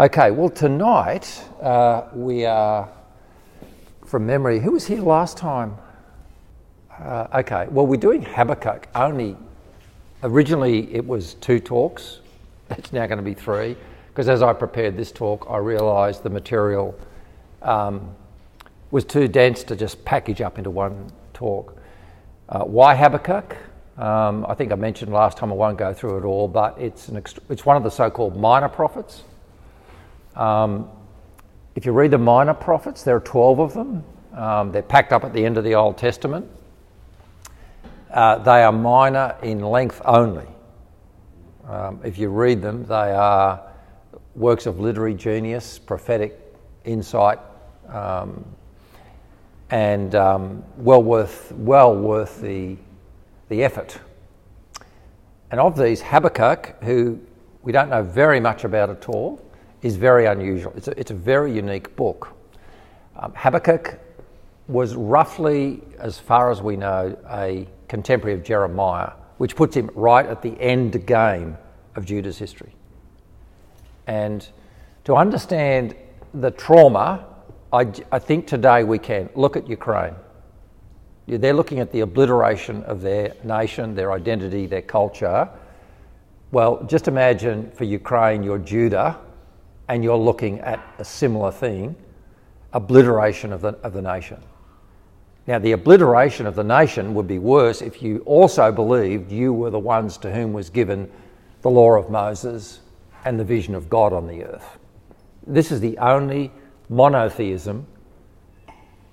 Okay, well, tonight uh, we are, from memory, who was here last time? Uh, okay, well, we're doing Habakkuk only. Originally, it was two talks, it's now going to be three, because as I prepared this talk, I realised the material um, was too dense to just package up into one talk. Uh, why Habakkuk? Um, I think I mentioned last time, I won't go through it all, but it's, an ext- it's one of the so called minor prophets. Um, if you read the minor prophets, there are 12 of them. Um, they're packed up at the end of the Old Testament. Uh, they are minor in length only. Um, if you read them, they are works of literary genius, prophetic insight, um, and um, well worth, well worth the, the effort. And of these, Habakkuk, who we don't know very much about at all, is very unusual. It's a, it's a very unique book. Um, Habakkuk was roughly, as far as we know, a contemporary of Jeremiah, which puts him right at the end game of Judah's history. And to understand the trauma, I, I think today we can look at Ukraine. They're looking at the obliteration of their nation, their identity, their culture. Well, just imagine for Ukraine, you're Judah and you're looking at a similar thing obliteration of the, of the nation. Now, the obliteration of the nation would be worse if you also believed you were the ones to whom was given the law of Moses and the vision of God on the earth. This is the only monotheism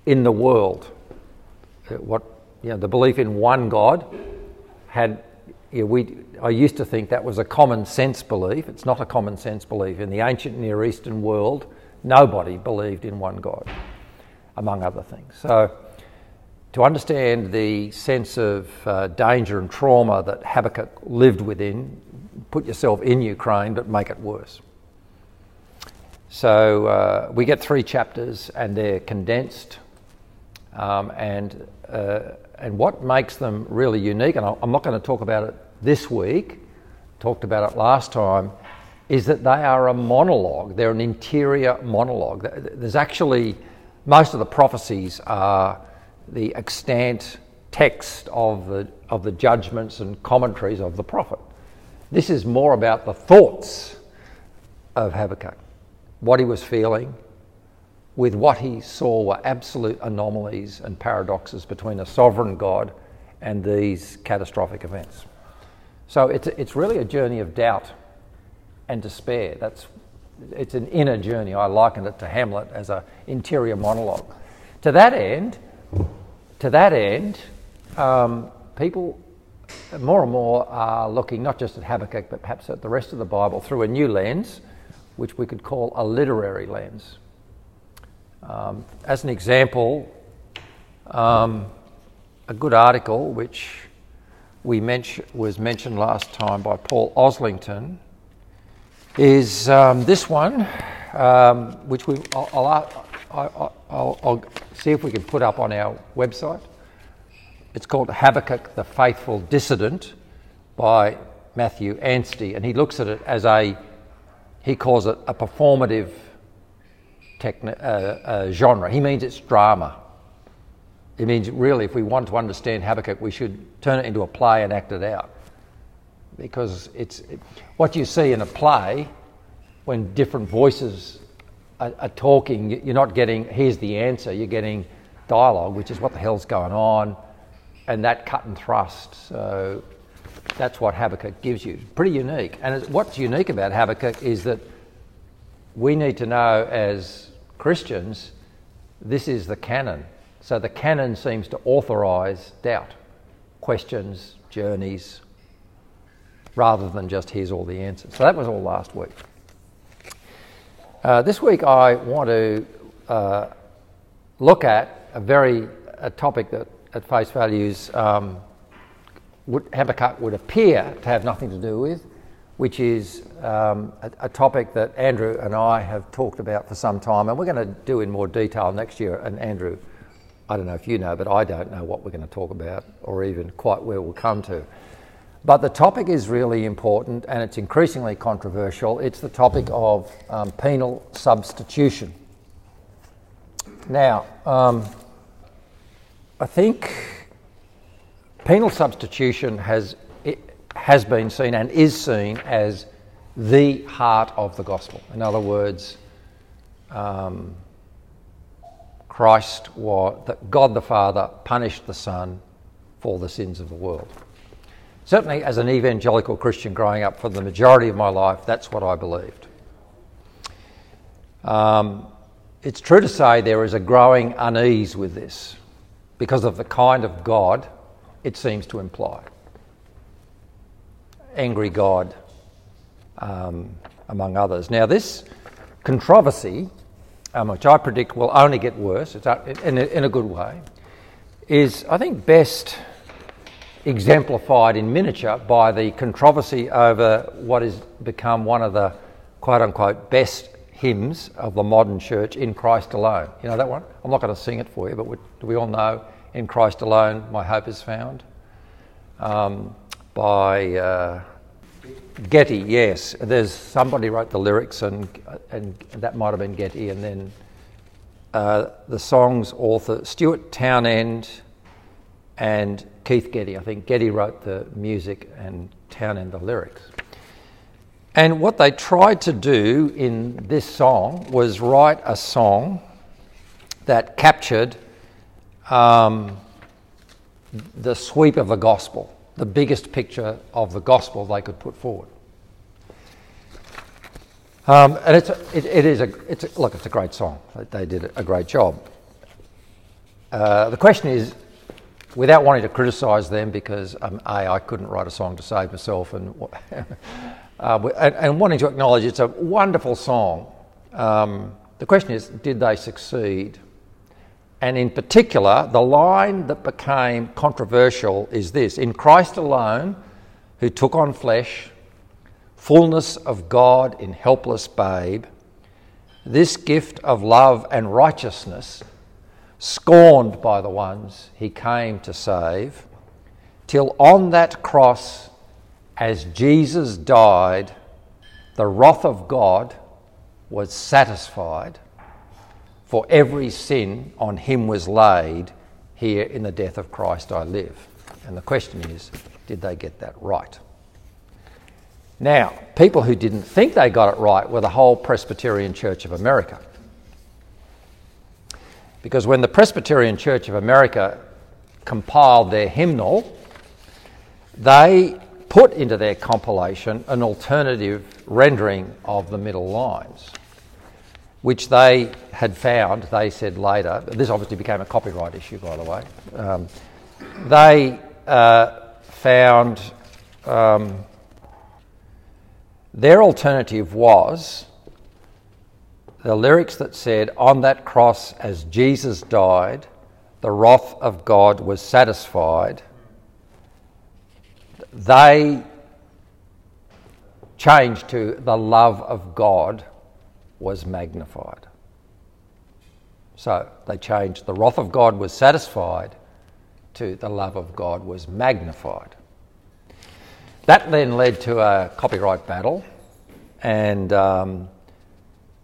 in the world. Uh, what you know, the belief in one God had you know, we, I used to think that was a common sense belief. It's not a common sense belief. In the ancient Near Eastern world, nobody believed in one God, among other things. So, to understand the sense of uh, danger and trauma that Habakkuk lived within, put yourself in Ukraine, but make it worse. So, uh, we get three chapters, and they're condensed. Um, and uh, and what makes them really unique, and I'm not going to talk about it this week, talked about it last time, is that they are a monologue. They're an interior monologue. There's actually, most of the prophecies are the extant text of the, of the judgments and commentaries of the prophet. This is more about the thoughts of Habakkuk, what he was feeling, with what he saw were absolute anomalies and paradoxes between a sovereign God and these catastrophic events. So it's, it's really a journey of doubt and despair. That's, it's an inner journey. I liken it to Hamlet as an interior monologue. To that end, to that end, um, people more and more are looking not just at Habakkuk, but perhaps at the rest of the Bible through a new lens, which we could call a literary lens. Um, as an example, um, a good article which we mention, was mentioned last time by Paul Oslington is um, this one, um, which we, I'll, I'll, I'll, I'll, see if we can put up on our website. It's called Habakkuk the Faithful Dissident by Matthew Anstey, and he looks at it as a, he calls it a performative techni- uh, uh, genre. He means it's drama. It means really, if we want to understand Habakkuk, we should turn it into a play and act it out. Because it's it, what you see in a play when different voices are, are, talking, you're not getting, here's the answer, you're getting dialogue, which is what the hell's going on, and that cut and thrust. So that's what Habakkuk gives you. Pretty unique. And what's unique about Habakkuk is that we need to know as Christians, this is the canon. So the canon seems to authorize doubt, questions, journeys, rather than just here's all the answers. So that was all last week. Uh, this week I want to uh, look at a very a topic that at face values um, would, Habakkuk would appear to have nothing to do with, which is um, a, a, topic that Andrew and I have talked about for some time, and we're going to do in more detail next year. And Andrew, I don't know if you know, but I don't know what we're going to talk about or even quite where we'll come to. But the topic is really important and it's increasingly controversial. It's the topic of um, penal substitution. Now, um, I think penal substitution has, has been seen and is seen as the heart of the gospel. In other words, um, Christ was that God the Father punished the Son for the sins of the world. Certainly, as an evangelical Christian growing up for the majority of my life, that's what I believed. Um, it's true to say there is a growing unease with this because of the kind of God it seems to imply. Angry God, um, among others. Now, this controversy, um, which I predict will only get worse it's, in a, in a good way, is, I think, best exemplified in miniature by the controversy over what has become one of the quote unquote best hymns of the modern church, In Christ Alone. You know that one? I'm not going to sing it for you, but we, do we all know In Christ Alone, My Hope is Found? Um, by uh, Getty, yes. There's somebody wrote the lyrics, and, and that might have been Getty, and then uh, the song's author, Stuart Townend and Keith Getty. I think Getty wrote the music and Townend the lyrics. And what they tried to do in this song was write a song that captured um, the sweep of the gospel, the biggest picture of the gospel they could put forward. Um, and it's a, it, it is a, it's a, look, it's a great song. They did a great job. Uh, the question is, without wanting to criticise them, because um, a I couldn't write a song to save myself, and uh, and, and, wanting to acknowledge it's a wonderful song. Um, the question is, did they succeed? And in particular, the line that became controversial is this: In Christ alone, who took on flesh fullness of God in helpless babe, this gift of love and righteousness, scorned by the ones he came to save, till on that cross, as Jesus died, the wrath of God was satisfied, for every sin on him was laid. Here in the death of Christ I live. And the question is, did they get that right? Now, people who didn't think they got it right were the whole Presbyterian Church of America. Because when the Presbyterian Church of America compiled their hymnal, they put into their compilation an alternative rendering of the middle lines, which they had found, they said later, this obviously became a copyright issue, by the way. Um, they uh, found um, their alternative was the lyrics that said, On that cross, as Jesus died, the wrath of God was satisfied. They changed to the love of God was magnified. So they changed the wrath of God was satisfied to the love of God was magnified. That then led to a copyright battle, and um,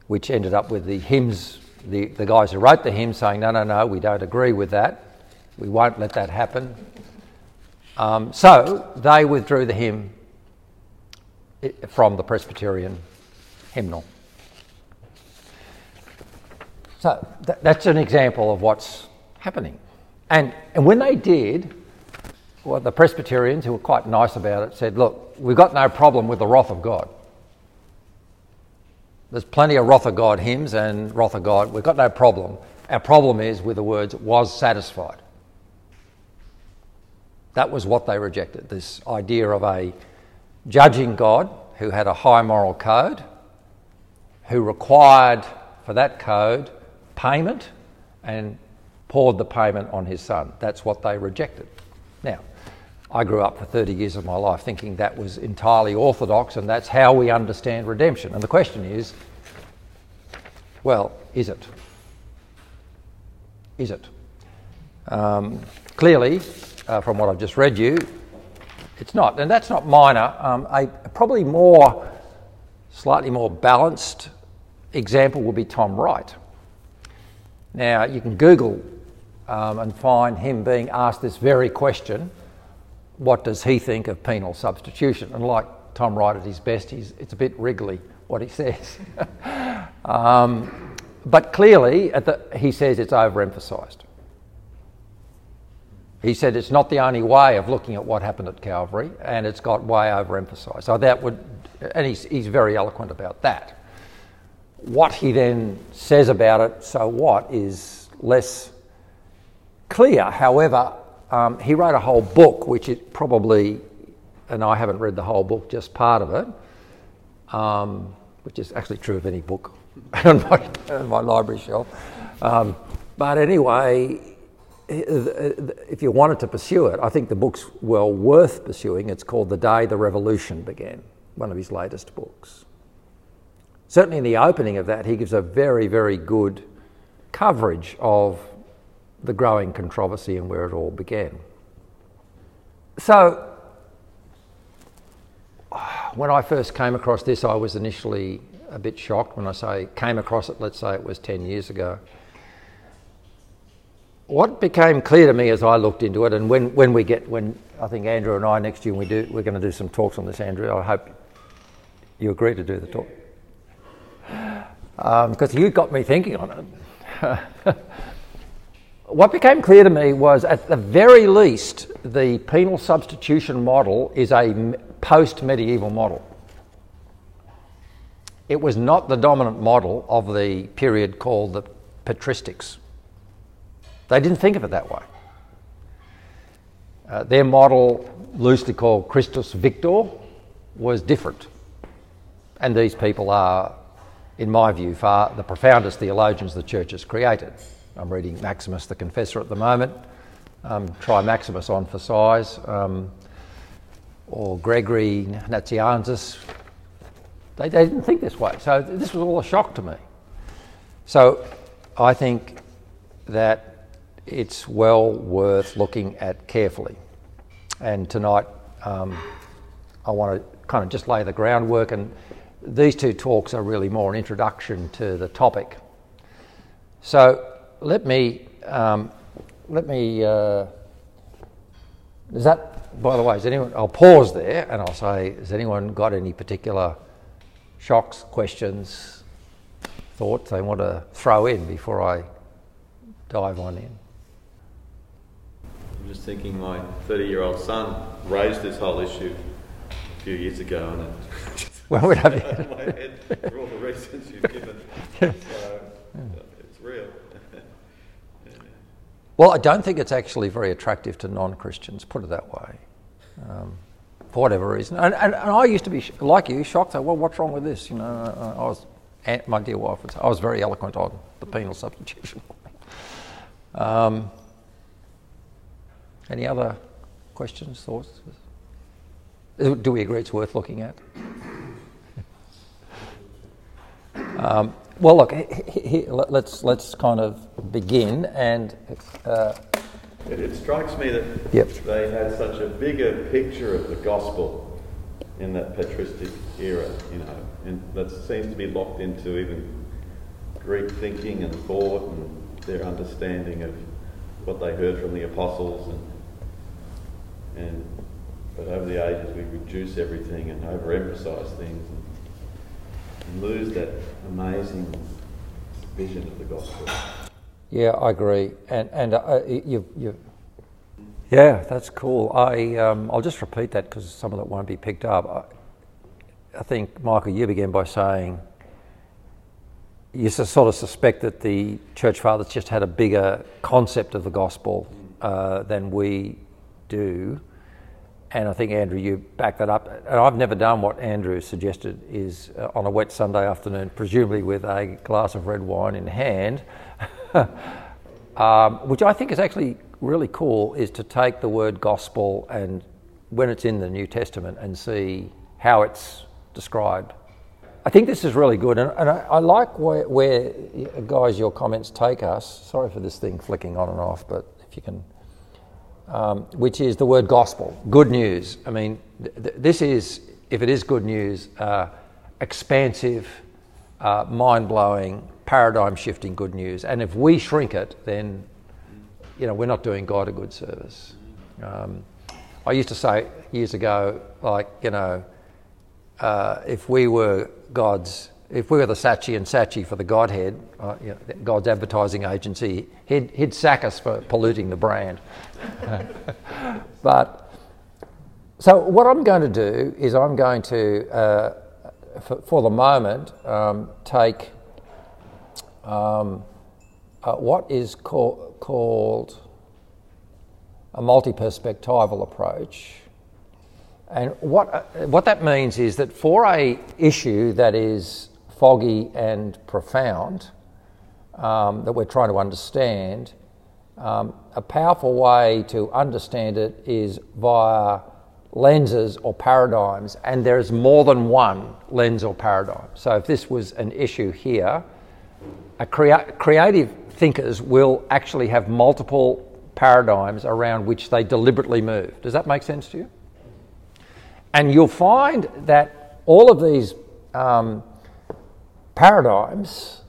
which ended up with the hymns, the, the guys who wrote the hymn saying, no, no, no, we don't agree with that. We won't let that happen. Um, so they withdrew the hymn from the Presbyterian hymnal. So th- that's an example of what's happening. And, and when they did, well, the Presbyterians, who were quite nice about it, said, Look, we've got no problem with the wrath of God. There's plenty of wrath of God hymns and wrath of God. We've got no problem. Our problem is with the words was satisfied. That was what they rejected this idea of a judging God who had a high moral code, who required for that code payment and poured the payment on his son. That's what they rejected. Now, I grew up for 30 years of my life thinking that was entirely orthodox and that's how we understand redemption. And the question is well, is it? Is it? Um, clearly, uh, from what I've just read you, it's not, and that's not minor. Um, a probably more, slightly more balanced example would be Tom Wright. Now you can Google um, and find him being asked this very question: What does he think of penal substitution? And like Tom Wright at his best, it's a bit wriggly what he says. um, but clearly, the, he says it's overemphasised. He said it's not the only way of looking at what happened at Calvary, and it's got way overemphasised. So that would, and he's, he's very eloquent about that. What he then says about it, so what, is less clear. However, um, he wrote a whole book, which is probably, and I haven't read the whole book, just part of it, um, which is actually true of any book on my, on my library shelf. Um, but anyway, if you wanted to pursue it, I think the book's well worth pursuing. It's called The Day the Revolution Began, one of his latest books. Certainly, in the opening of that, he gives a very, very good coverage of the growing controversy and where it all began. So, when I first came across this, I was initially a bit shocked. When I say came across it, let's say it was 10 years ago what became clear to me as I looked into it, and when, when we get, when I think Andrew and I next year we do, we're going to do some talks on this, Andrew. I hope you agree to do the talk because um, you got me thinking on it. what became clear to me was, at the very least, the penal substitution model is a post medieval model. It was not the dominant model of the period called the patristics. They didn't think of it that way. Uh, their model, loosely called Christus Victor, was different. And these people are, in my view, far the profoundest theologians the church has created. I'm reading Maximus the Confessor at the moment. Um, try Maximus on for size, um, or Gregory Nazianzus. They, they didn't think this way. So this was all a shock to me. So I think that it's well worth looking at carefully. And tonight, um, I want to kind of just lay the groundwork, and these two talks are really more an introduction to the topic. So let me um, let me. Uh, is that, by the way, is anyone? I'll pause there and I'll say, has anyone got any particular shocks, questions, thoughts they want to throw in before I dive on in? I'm just thinking my 30 year old son raised this whole issue a few years ago and it well, we'd have my head for all the reasons you've given. So it's real. Well, I don't think it's actually very attractive to non Christians, put it that way, um, for whatever reason. And, and, and, I used to be, like you, shocked. Well, what's wrong with this? You know, I was, my dear wife, was, I was very eloquent on the penal substitution. Um, any other questions, thoughts? Do we agree it's worth looking at? Um, well, look, he, he, let's let's kind of begin and. Uh, it, it, strikes me that yep. they had such a bigger picture of the gospel in that patristic era, you know, and that seems to be locked into even Greek thinking and thought and their understanding of what they heard from the apostles and and but over the ages we reduce everything and overemphasize things and, and lose that amazing vision of the gospel. Yeah, I agree. And and uh, you you. Yeah, that's cool. I um, I'll just repeat that because some of that won't be picked up. I, I think Michael, you began by saying you sort of suspect that the church fathers just had a bigger concept of the gospel uh, than we do. And I think, Andrew, you back that up. And I've never done what Andrew suggested is uh, on a wet Sunday afternoon, presumably with a glass of red wine in hand, um, which I think is actually really cool, is to take the word gospel and when it's in the New Testament and see how it's described. I think this is really good, and, and I, I, like where, where, guys, your comments take us. Sorry for this thing flicking on and off, but if you can um, which is the word gospel, good news. I mean, th- th- this is, if it is good news, uh, expansive, uh, mind blowing, paradigm shifting good news. And if we shrink it, then you know, we're not doing God a good service. Um, I used to say years ago, like, you know, uh, if we were God's, if we were the Saatchi and Saatchi for the Godhead, uh, you know, God's advertising agency, he'd, he'd sack us for polluting the brand. but so what I'm going to do is I'm going to, uh, for, for, the moment, um, take um, uh, what is call, called a multi-perspectival approach. And what, uh, what that means is that for a issue that is foggy and profound, um, that we're trying to understand, um, a powerful way to understand it is via lenses or paradigms, and there's more than one lens or paradigm. So if this was an issue here, a crea- creative thinkers will actually have multiple paradigms around which they deliberately move. Does that make sense to you? And you'll find that all of these um, paradigms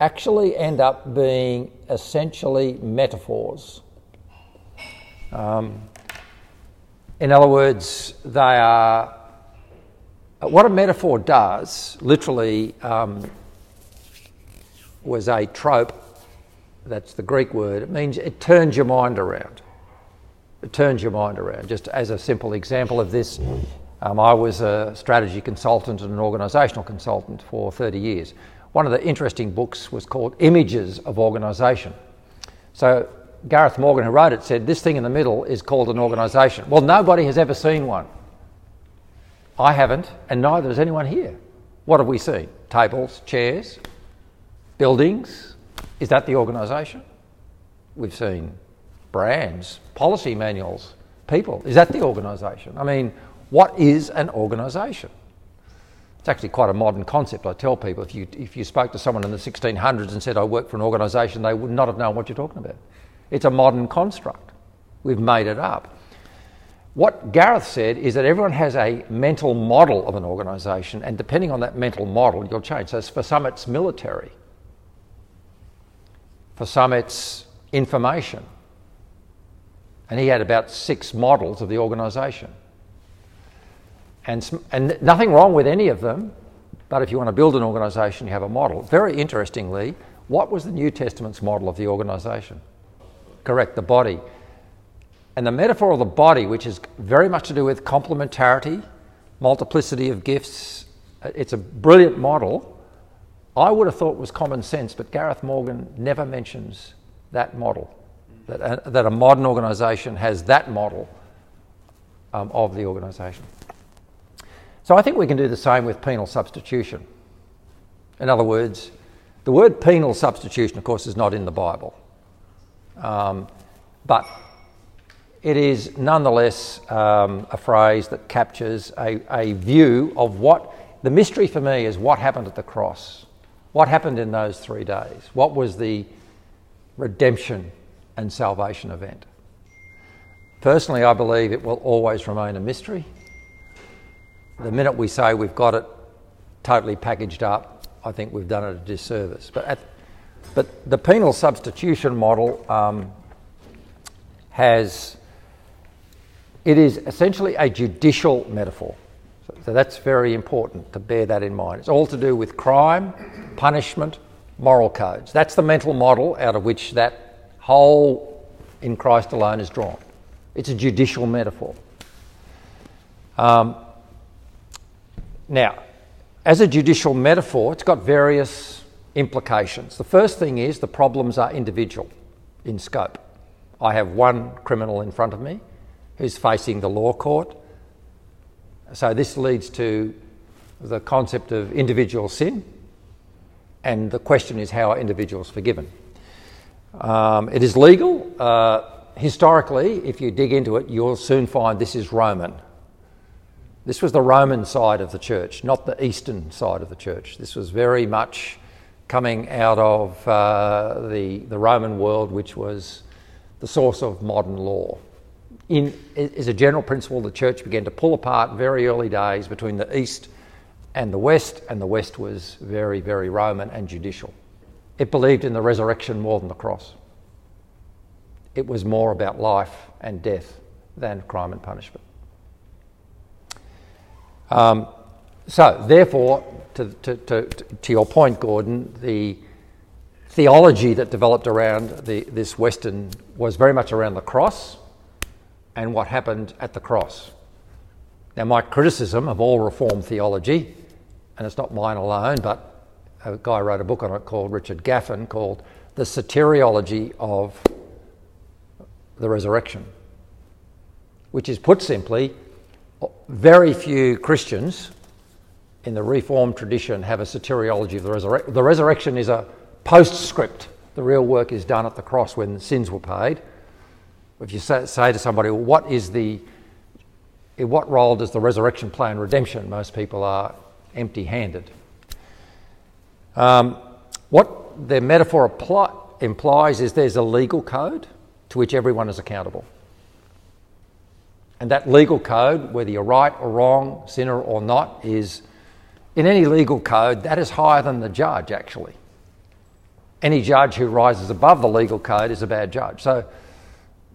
actually end up being essentially metaphors. Um, in other words, they are. What a metaphor does, literally, um, was a trope. That's the Greek word. It means it turns your mind around. It turns your mind around. Just as a simple example of this, um, I was a strategy consultant and an organisational consultant for 30 years. One of the interesting books was called Images of Organisation. So Gareth Morgan, who wrote it, said this thing in the middle is called an organisation. Well, nobody has ever seen one. I haven't, and neither has anyone here. What have we seen? Tables, chairs, buildings. Is that the organisation? We've seen brands, policy manuals, people. Is that the organisation? I mean, what is an organisation? It's actually quite a modern concept. I tell people if you, if you spoke to someone in the 1600s and said, I work for an organisation, they would not have known what you're talking about. It's a modern construct. We've made it up. What Gareth said is that everyone has a mental model of an organisation, and depending on that mental model, you'll change. So for some, it's military. For some, it's information. And he had about six models of the organisation. And, and nothing wrong with any of them, but if you want to build an organisation, you have a model. Very interestingly, what was the New Testament's model of the organisation? Correct, the body. And the metaphor of the body, which is very much to do with complementarity, multiplicity of gifts, uh, it's a brilliant model. I would have thought was common sense, but Gareth Morgan never mentions that model, that a, uh, that a modern organisation has that model um, of the organisation. So I think we can do the same with penal substitution. In other words, the word penal substitution, of course, is not in the Bible. Um, but it is nonetheless um, a phrase that captures a, a view of what the mystery for me is what happened at the cross. What happened in those three days? What was the redemption and salvation event? Personally, I believe it will always remain a mystery. The minute we say we've got it totally packaged up, I think we've done it a disservice. But at, but the penal substitution model um, has, it is essentially a judicial metaphor. So, so that's very important to bear that in mind. It's all to do with crime, punishment, moral codes. That's the mental model out of which that whole in Christ alone is drawn. It's a judicial metaphor. Um, now, as a judicial metaphor, it's got various implications. The first thing is the problems are individual in scope. I have one criminal in front of me who's facing the law court. So this leads to the concept of individual sin, and the question is how are individuals forgiven? Um, it is legal. Uh, historically, if you dig into it, you'll soon find this is Roman. This was the Roman side of the church, not the Eastern side of the church. This was very much coming out of uh, the, the Roman world, which was the source of modern law. in, as a general principle, the church began to pull apart very early days between the East and the West, and the West was very, very Roman and judicial. It believed in the resurrection more than the cross. It was more about life and death than crime and punishment. Um, so, therefore, to, to, to, to, your point, Gordon, the theology that developed around the, this Western was very much around the cross and what happened at the cross. Now, my criticism of all Reformed theology, and it's not mine alone, but a guy wrote a book on it called Richard Gaffin called The Soteriology of the Resurrection, which is put simply, very few Christians in the Reformed tradition have a soteriology of the resurrection. The resurrection is a postscript. The real work is done at the cross when sins were paid. If you say, say to somebody, well, what is the, in what role does the resurrection play in redemption? Most people are empty handed. Um, what the metaphor apply, implies is there's a legal code to which everyone is accountable. And that legal code, whether you're right or wrong, sinner or not, is in any legal code, that is higher than the judge, actually. Any judge who rises above the legal code is a bad judge. So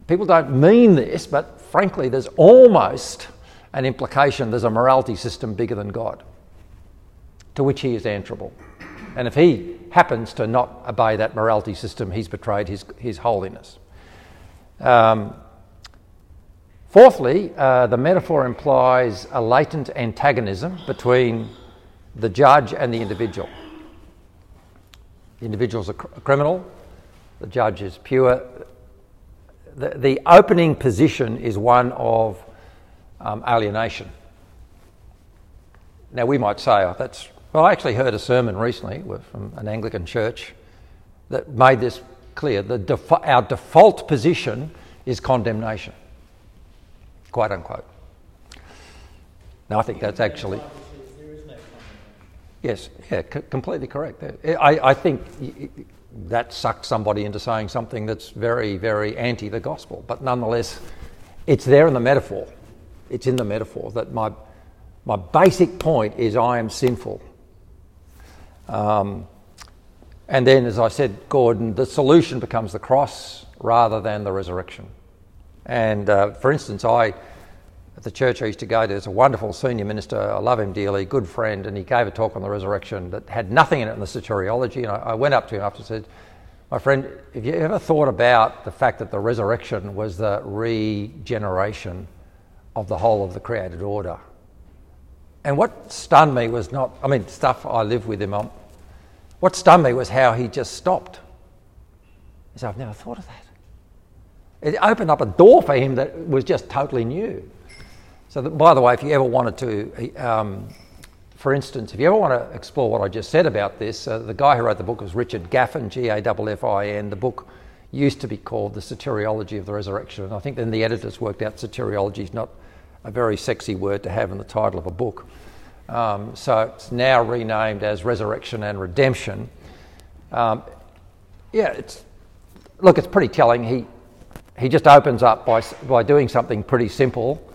people don't mean this, but frankly, there's almost an implication there's a morality system bigger than God to which he is answerable. And if he happens to not obey that morality system, he's betrayed his, his holiness. Um, fourthly, uh, the metaphor implies a latent antagonism between the judge and the individual. The individual is a, cr- a criminal, the judge is pure. The, the opening position is one of um, alienation. Now, we might say, oh, that's. Well, I actually heard a sermon recently from an Anglican church that made this clear. The def- our default position is condemnation, quote unquote. Now, I think that's actually. Yes, yeah, c- completely correct. I, I think that sucks somebody into saying something that's very, very anti the gospel. But nonetheless, it's there in the metaphor. It's in the metaphor that my, my basic point is I am sinful. Um, and then, as I said, Gordon, the solution becomes the cross rather than the resurrection. And uh, for instance, I at the church I used to go to, there's a wonderful senior minister, I love him dearly, good friend, and he gave a talk on the resurrection that had nothing in it in the soteriology. And I, I went up to him after and said, My friend, have you ever thought about the fact that the resurrection was the regeneration of the whole of the created order? And what stunned me was not, I mean, stuff I live with him on. What stunned me was how he just stopped. He said, I've never thought of that. It opened up a door for him that was just totally new. So, that, by the way, if you ever wanted to, um, for instance, if you ever want to explore what I just said about this, uh, the guy who wrote the book was Richard Gaffin, G A F F I N. The book used to be called The Soteriology of the Resurrection. And I think then the editors worked out soteriology is not a very sexy word to have in the title of a book. Um, so it's now renamed as Resurrection and Redemption. Um, yeah, it's, look, it's pretty telling. He, he just opens up by, by doing something pretty simple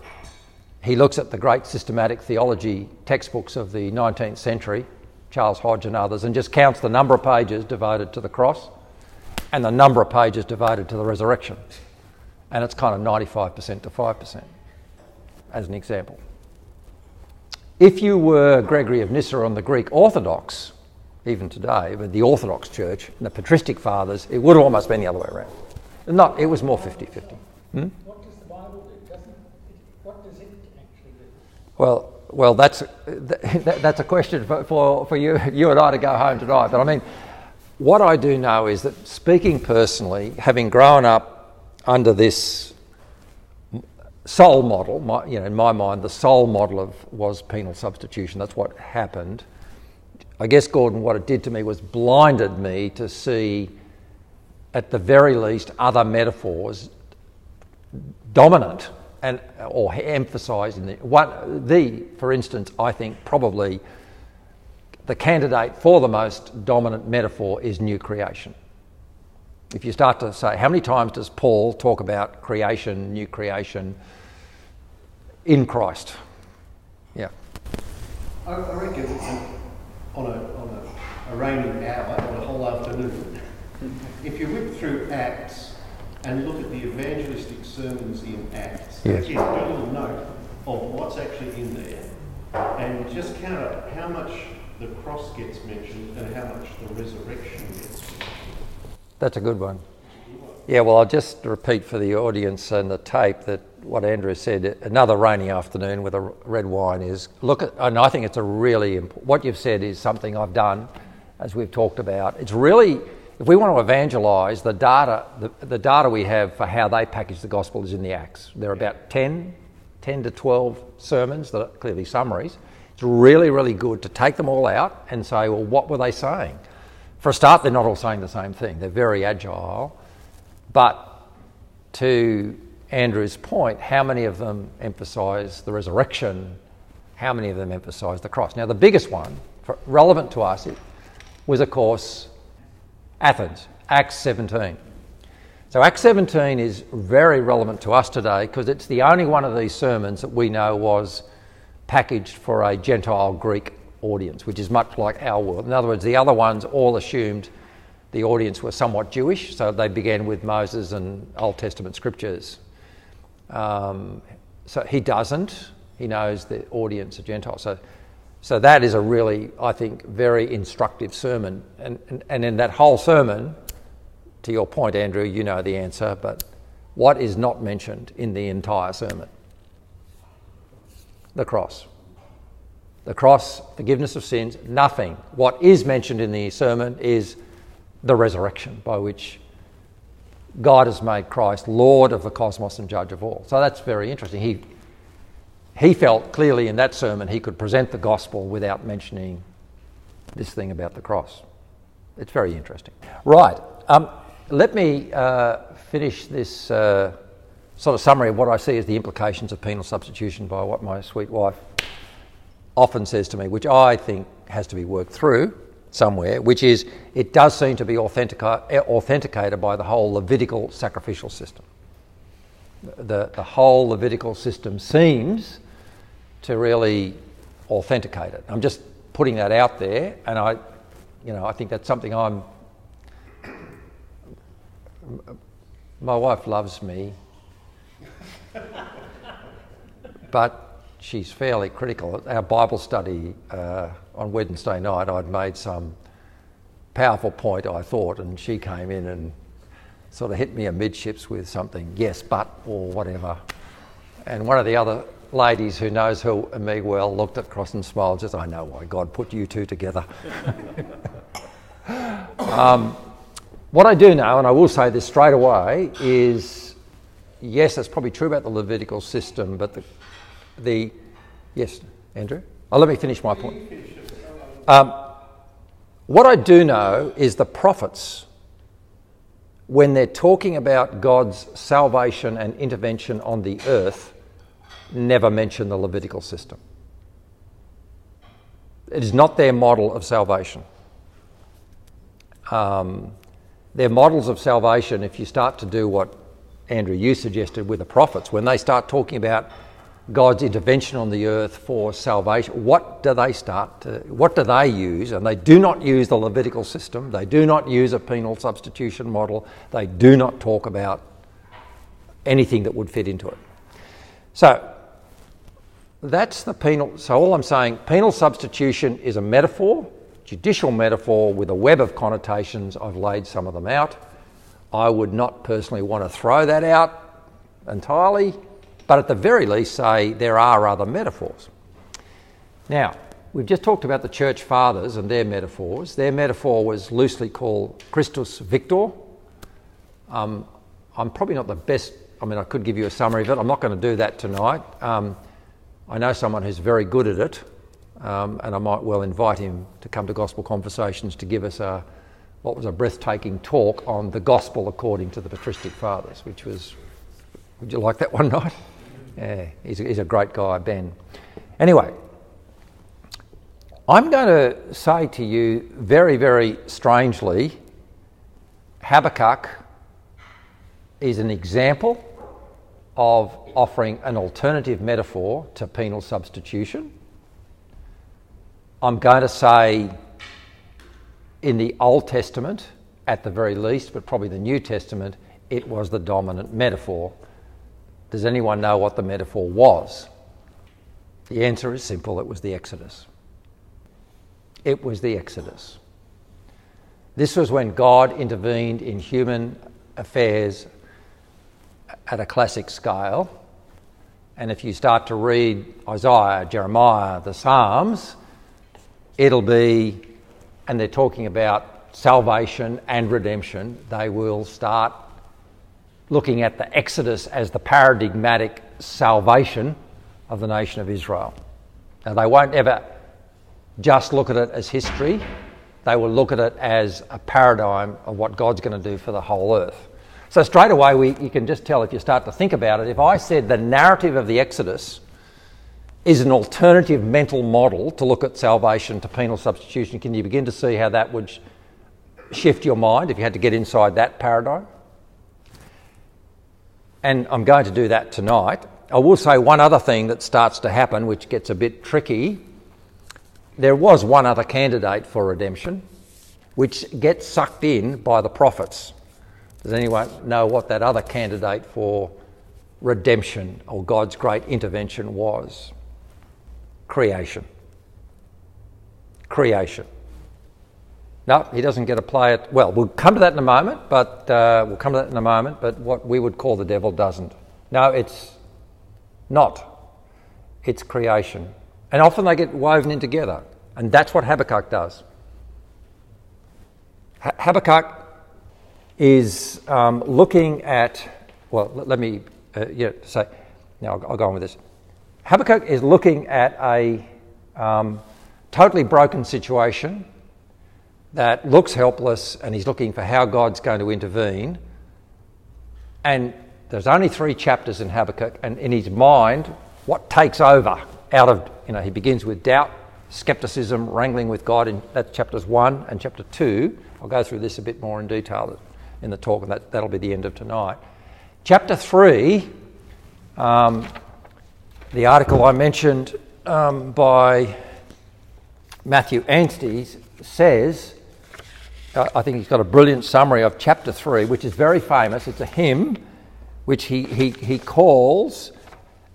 he looks at the great systematic theology textbooks of the 19th century, Charles Hodge and others, and just counts the number of pages devoted to the cross and the number of pages devoted to the resurrection. And it's kind of 95% to 5%, as an example. If you were Gregory of Nyssa on the Greek Orthodox, even today, with the Orthodox Church and the patristic fathers, it would have almost been the other way around. Not, it was more 50 50. Hmm? Well, well, that's that's a question for, for, for you you and I to go home tonight. But I mean, what I do know is that speaking personally, having grown up under this sole model, my, you know, in my mind, the sole model of was penal substitution. That's what happened. I guess Gordon, what it did to me was blinded me to see, at the very least, other metaphors dominant and or emphasised in the one the for instance I think probably the candidate for the most dominant metaphor is new creation. If you start to say, how many times does Paul talk about creation, new creation in Christ? Yeah. I, reckon on a, on a, a rainy hour, on a whole afternoon, if you whip through Acts and look at the evangelistic sermons in Acts, Yes. do a little note of what's actually in there, and just count up how much the cross gets mentioned and how much the resurrection gets mentioned. That's a good one. Yeah, well, I'll just repeat for the audience and the tape that what Andrew said. Another rainy afternoon with a red wine is look at, and I think it's a really important, what you've said is something I've done, as we've talked about. It's really, if we want to evangelise, the data, the, the data we have for how they package the gospel is in the Acts. There are about 10, 10 to 12 sermons that are clearly summaries. It's really, really good to take them all out and say, well, what were they saying? For a start, they're not all saying the same thing. They're very agile. But to Andrew's point, how many of them emphasise the resurrection? How many of them emphasise the cross? Now, the biggest one, for, relevant to us, was, of course, Athens, Acts 17. So, Acts 17 is very relevant to us today because it's the only one of these sermons that we know was packaged for a Gentile Greek audience, which is much like our world. In other words, the other ones all assumed the audience were somewhat Jewish, so they began with Moses and Old Testament scriptures. Um, so he doesn't. He knows the audience are Gentiles. So, so that is a really, I think, very instructive sermon. And, and, and in that whole sermon, to your point, Andrew, you know the answer, but what is not mentioned in the entire sermon? The cross the cross, forgiveness of sins, nothing. What is mentioned in the sermon is the resurrection by which God has made Christ Lord of the cosmos and judge of all. So that's very interesting. He, he felt clearly in that sermon he could present the gospel without mentioning this thing about the cross. It's very interesting. Right. Um, let me uh, finish this uh, sort of summary of what I see as the implications of penal substitution by what my sweet wife often says to me, which I think has to be worked through somewhere, which is it does seem to be authentica- authenticated by the whole Levitical sacrificial system. The, the whole Levitical system seems to really authenticate it. I'm just putting that out there, and I, you know, I think that's something I'm. My wife loves me, but she's fairly critical. Our Bible study uh, on Wednesday night, I'd made some powerful point, I thought, and she came in and sort of hit me amidships with something, yes, but, or whatever. And one of the other ladies who knows and me well looked across and smiled, just, I know why God put you two together. um, what I do know, and I will say this straight away, is yes, that's probably true about the Levitical system, but the the yes, Andrew. Oh, let me finish my point. Um, what I do know is the prophets, when they're talking about God's salvation and intervention on the earth, never mention the Levitical system. It is not their model of salvation. Um, their models of salvation, if you start to do what Andrew, you suggested with the prophets, when they start talking about God's intervention on the earth for salvation, what do they start to, what do they use? And they do not use the Levitical system, they do not use a penal substitution model, they do not talk about anything that would fit into it. So that's the penal. So all I'm saying, penal substitution is a metaphor, judicial metaphor with a web of connotations. I've laid some of them out. I would not personally want to throw that out entirely but at the very least say there are other metaphors. Now, we've just talked about the church fathers and their metaphors. Their metaphor was loosely called Christus Victor. Um, I'm probably not the best, I mean, I could give you a summary of it. I'm not going to do that tonight. Um, I know someone who's very good at it, um, and I might well invite him to come to Gospel Conversations to give us a what was a breathtaking talk on the gospel according to the patristic fathers, which was, would you like that one night? Yeah, he's a, he's a great guy, Ben. Anyway, I'm going to say to you very, very strangely Habakkuk is an example of offering an alternative metaphor to penal substitution. I'm going to say in the Old Testament, at the very least, but probably the New Testament, it was the dominant metaphor. Does anyone know what the metaphor was? The answer is simple it was the Exodus. It was the Exodus. This was when God intervened in human affairs at a classic scale. And if you start to read Isaiah, Jeremiah, the Psalms, it'll be, and they're talking about salvation and redemption, they will start looking at the Exodus as the paradigmatic salvation of the nation of Israel. Now, they won't ever just look at it as history, they will look at it as a paradigm of what God's going to do for the whole earth. So, straight away, we, you can just tell if you start to think about it. If I said the narrative of the Exodus is an alternative mental model to look at salvation to penal substitution, can you begin to see how that would shift your mind if you had to get inside that paradigm? And I'm going to do that tonight. I will say one other thing that starts to happen, which gets a bit tricky. There was one other candidate for redemption, which gets sucked in by the prophets. Does anyone know what that other candidate for redemption or God's great intervention was? Creation. Creation. No, he doesn't get to play it. Well, we'll come to that in a moment, but uh, we'll come to that in a moment. But what we would call the devil doesn't. No, it's not. It's creation. And often they get woven in together. And that's what Habakkuk does. Habakkuk is um, looking at, well, let, let me uh, yeah, say, now I'll, I'll, go on with this. Habakkuk is looking at a um, totally broken situation that looks helpless and he's looking for how God's going to intervene. And there's only three chapters in Habakkuk, and in his mind, what takes over out of, you know, he begins with doubt, skepticism, wrangling with God in that's chapters one and chapter two. I'll go through this a bit more in detail in the talk, and that, that'll be the end of tonight. Chapter three, um, the article I mentioned um, by Matthew Anstey says, I think he's got a brilliant summary of chapter three, which is very famous. It's a hymn which he, he, he calls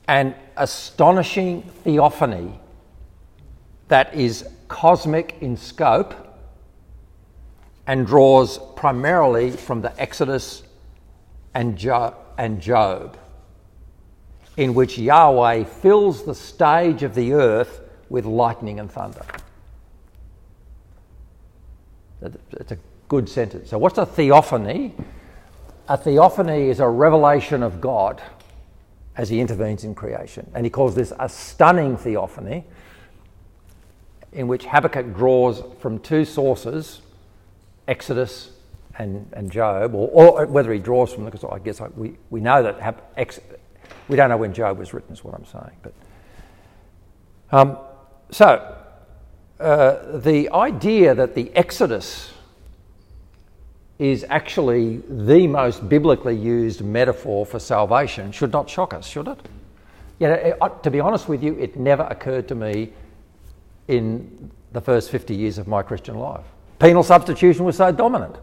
an astonishing theophany that is cosmic in scope and draws primarily from the Exodus and, jo- and Job, in which Yahweh fills the stage of the earth with lightning and thunder. It's a good sentence. So, what's a theophany? A theophany is a revelation of God as he intervenes in creation. And he calls this a stunning theophany in which Habakkuk draws from two sources, Exodus and, and Job, or, or whether he draws from them, because I guess we, we know that ex, we don't know when Job was written, is what I'm saying. But um, so uh, the idea that the Exodus is actually the most biblically used metaphor for salvation should not shock us, should it? Yet, uh, to be honest with you, it never occurred to me in the first 50 years of my Christian life. Penal substitution was so dominant.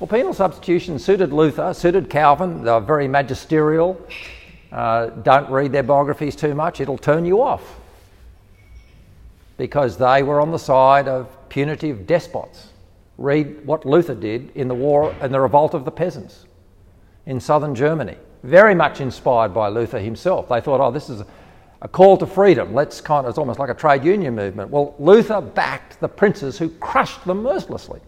Well, penal substitution suited Luther, suited Calvin, they were very magisterial. Uh, don't read their biographies too much, it'll turn you off. Because they were on the side of punitive despots. Read what Luther did in the war and the revolt of the peasants in southern Germany. Very much inspired by Luther himself. They thought, oh, this is a call to freedom. Let's kind of, it's almost like a trade union movement. Well, Luther backed the princes who crushed them mercilessly.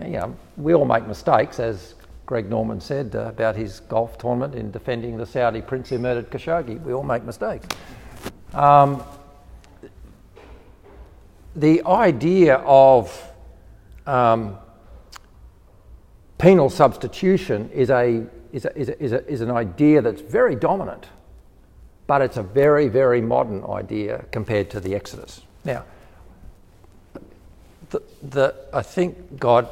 You know, we all make mistakes, as Greg Norman said uh, about his golf tournament in defending the Saudi prince who murdered Khashoggi. We all make mistakes. Um, the idea of um, penal substitution is, a, is, a, is, a, is, an idea that's very dominant, but it's a very, very modern idea compared to the Exodus. Now, the, the, I think God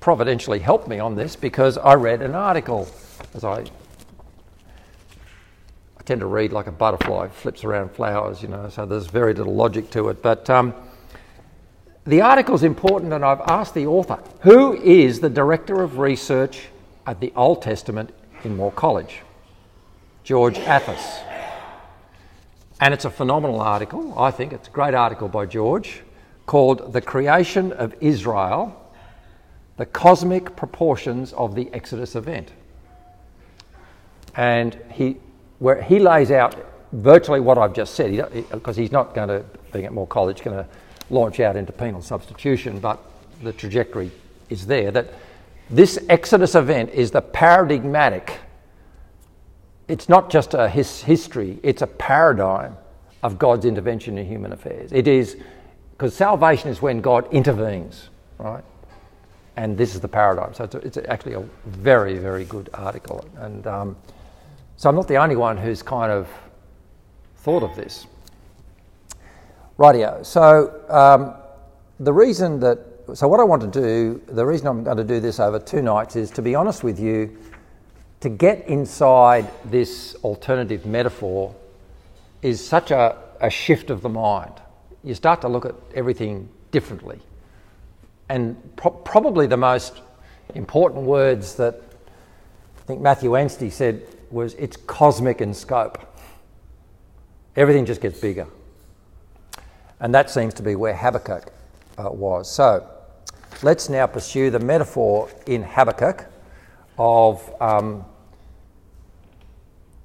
providentially helped me on this because I read an article as I I tend to read like a butterfly flips around flowers, you know, so there's very little logic to it. But um, the article's important, and I've asked the author who is the director of research at the Old Testament in Moore College? George Athas. And it's a phenomenal article, I think. It's a great article by George called The Creation of Israel The Cosmic Proportions of the Exodus Event. And he, where he lays out virtually what I've just said, because he, he's not going to, being at Moore College, going to launch out into penal substitution, but the trajectory is there that this Exodus event is the paradigmatic, it's not just a his history, it's a paradigm of God's intervention in human affairs. It is, because salvation is when God intervenes, right? And this is the paradigm. So it's, a, it's actually a very, very good article. And um, so I'm not the only one who's kind of thought of this. Rightio. So um, the reason that, so what I want to do, the reason I'm going to do this over two nights is to be honest with you, to get inside this alternative metaphor is such a, a shift of the mind. You start to look at everything differently. And pro- probably the most important words that I think Matthew Anstey said was it's cosmic in scope. Everything just gets bigger. And that seems to be where Habakkuk uh, was. So let's now pursue the metaphor in Habakkuk of um,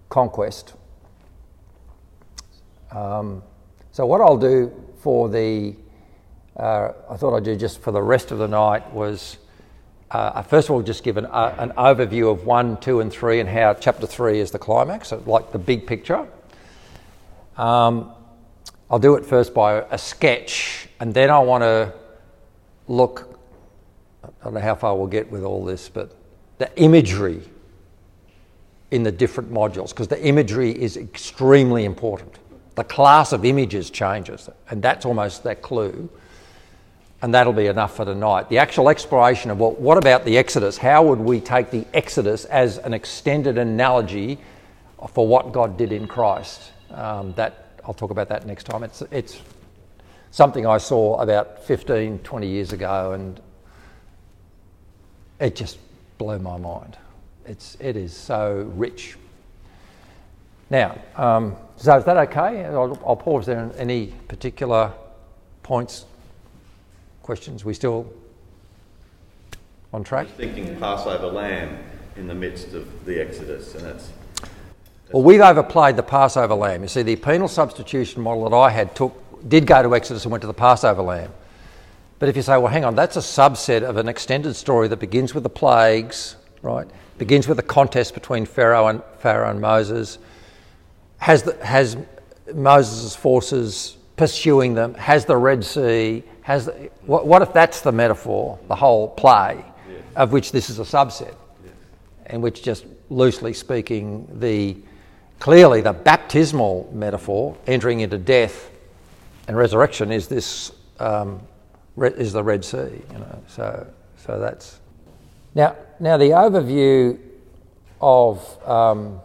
conquest. Um, so, what I'll do for the, uh, I thought I'd do just for the rest of the night was, uh, first of all, just give an, uh, an overview of 1, 2, and 3 and how chapter 3 is the climax, like the big picture. Um, I'll do it first by a sketch, and then I want to look. I don't know how far we'll get with all this, but the imagery in the different modules, because the imagery is extremely important. The class of images changes, and that's almost that clue. And that'll be enough for tonight. The actual exploration of well, what about the Exodus? How would we take the Exodus as an extended analogy for what God did in Christ? Um, that I'll talk about that next time. It's, it's something I saw about 15, 20 years ago, and it just blew my mind. It's, it is so rich. Now, um, so is that okay? I'll, I'll pause there. Any particular points, questions? We still on track? Thinking Passover lamb in the midst of the Exodus, and well, we've overplayed the Passover lamb. You see, the penal substitution model that I had took did go to Exodus and went to the Passover lamb. But if you say, well, hang on, that's a subset of an extended story that begins with the plagues, right? Begins with a contest between Pharaoh and Pharaoh and Moses. Has the, has Moses' forces pursuing them? Has the Red Sea? Has the, what, what, if that's the metaphor, the whole play, of which this is a subset, in which just loosely speaking, the clearly the baptismal metaphor, entering into death and resurrection, is this um, is the Red Sea. You know, so so that's now now the overview of um,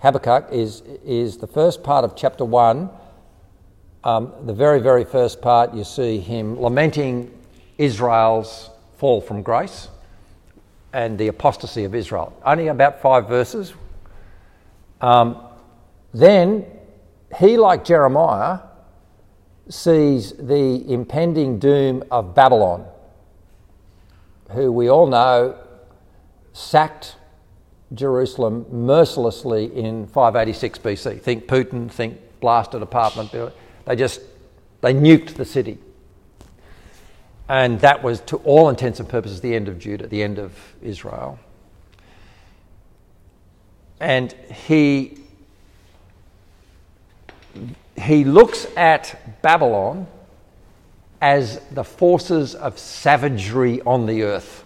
Habakkuk is is the first part of chapter one. Um, the very very first part, you see him lamenting Israel's fall from grace and the apostasy of Israel. Only about five verses, um, then he, like Jeremiah, sees the impending doom of Babylon, who we all know sacked Jerusalem mercilessly in 586 BC. Think Putin, think blasted apartment building. They just they nuked the city. And that was, to all intents and purposes, the end of Judah, the end of Israel. And he, he looks at Babylon as the forces of savagery on the earth.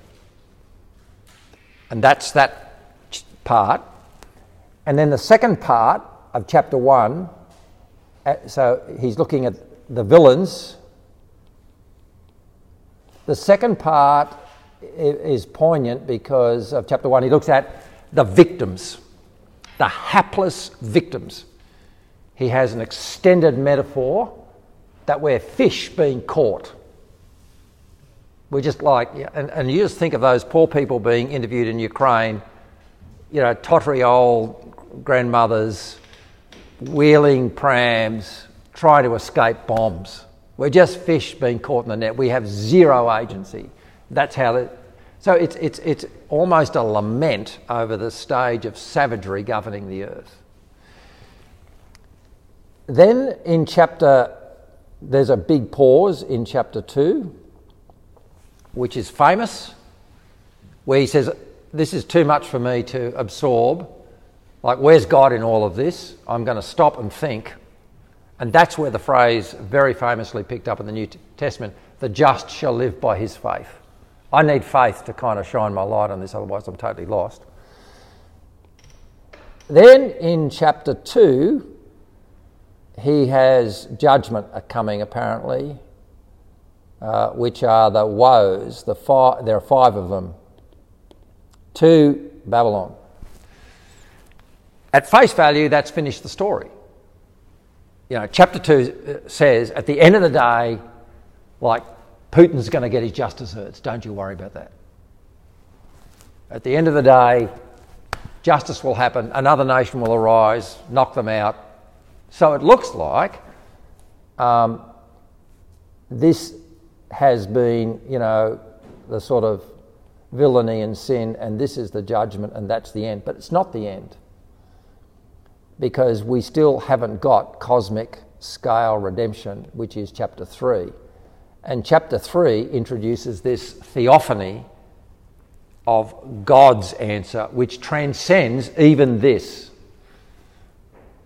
And that's that part. And then the second part of chapter 1, uh, so he's looking at the villains. The second part is poignant because of chapter 1. He looks at the victims, the hapless victims. He has an extended metaphor that we're fish being caught. We're just like, and, and you just think of those poor people being interviewed in Ukraine, you know, tottery old grandmothers, wheeling prams, trying to escape bombs. We're just fish being caught in the net. We have zero agency. That's how it. So it's, it's, it's almost a lament over the stage of savagery governing the earth. Then in chapter, there's a big pause in chapter 2, which is famous, where he says, This is too much for me to absorb. Like, where's God in all of this? I'm going to stop and think. And that's where the phrase, very famously picked up in the New Testament, the just shall live by his faith. I need faith to kind of shine my light on this, otherwise, I'm totally lost. Then in chapter 2, he has judgment coming apparently, uh, which are the woes. The five, there are five of them to Babylon. At face value, that's finished the story. You know, chapter 2 uh, says at the end of the day, like, Putin's going to get his just desserts. Don't you worry about that. At the end of the day, justice will happen, another nation will arise, knock them out. So it looks like um, this has been, you know, the sort of villainy and sin, and this is the judgment, and that's the end. But it's not the end because we still haven't got cosmic scale redemption, which is chapter 3. And chapter 3 introduces this theophany of God's answer, which transcends even this.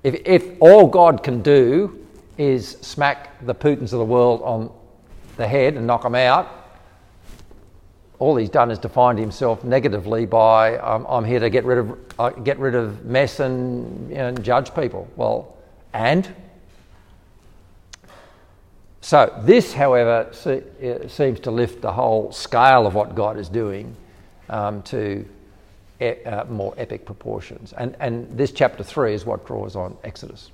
If, if all God can do is smack the Putins of the world on the head and knock them out, all he's done is defined himself negatively by um, I'm here to get rid of uh, get rid of mess and, and judge people. Well, and so this, however, se- uh, seems to lift the whole scale of what God is doing um, to e- uh, more epic proportions. And and this chapter three is what draws on Exodus.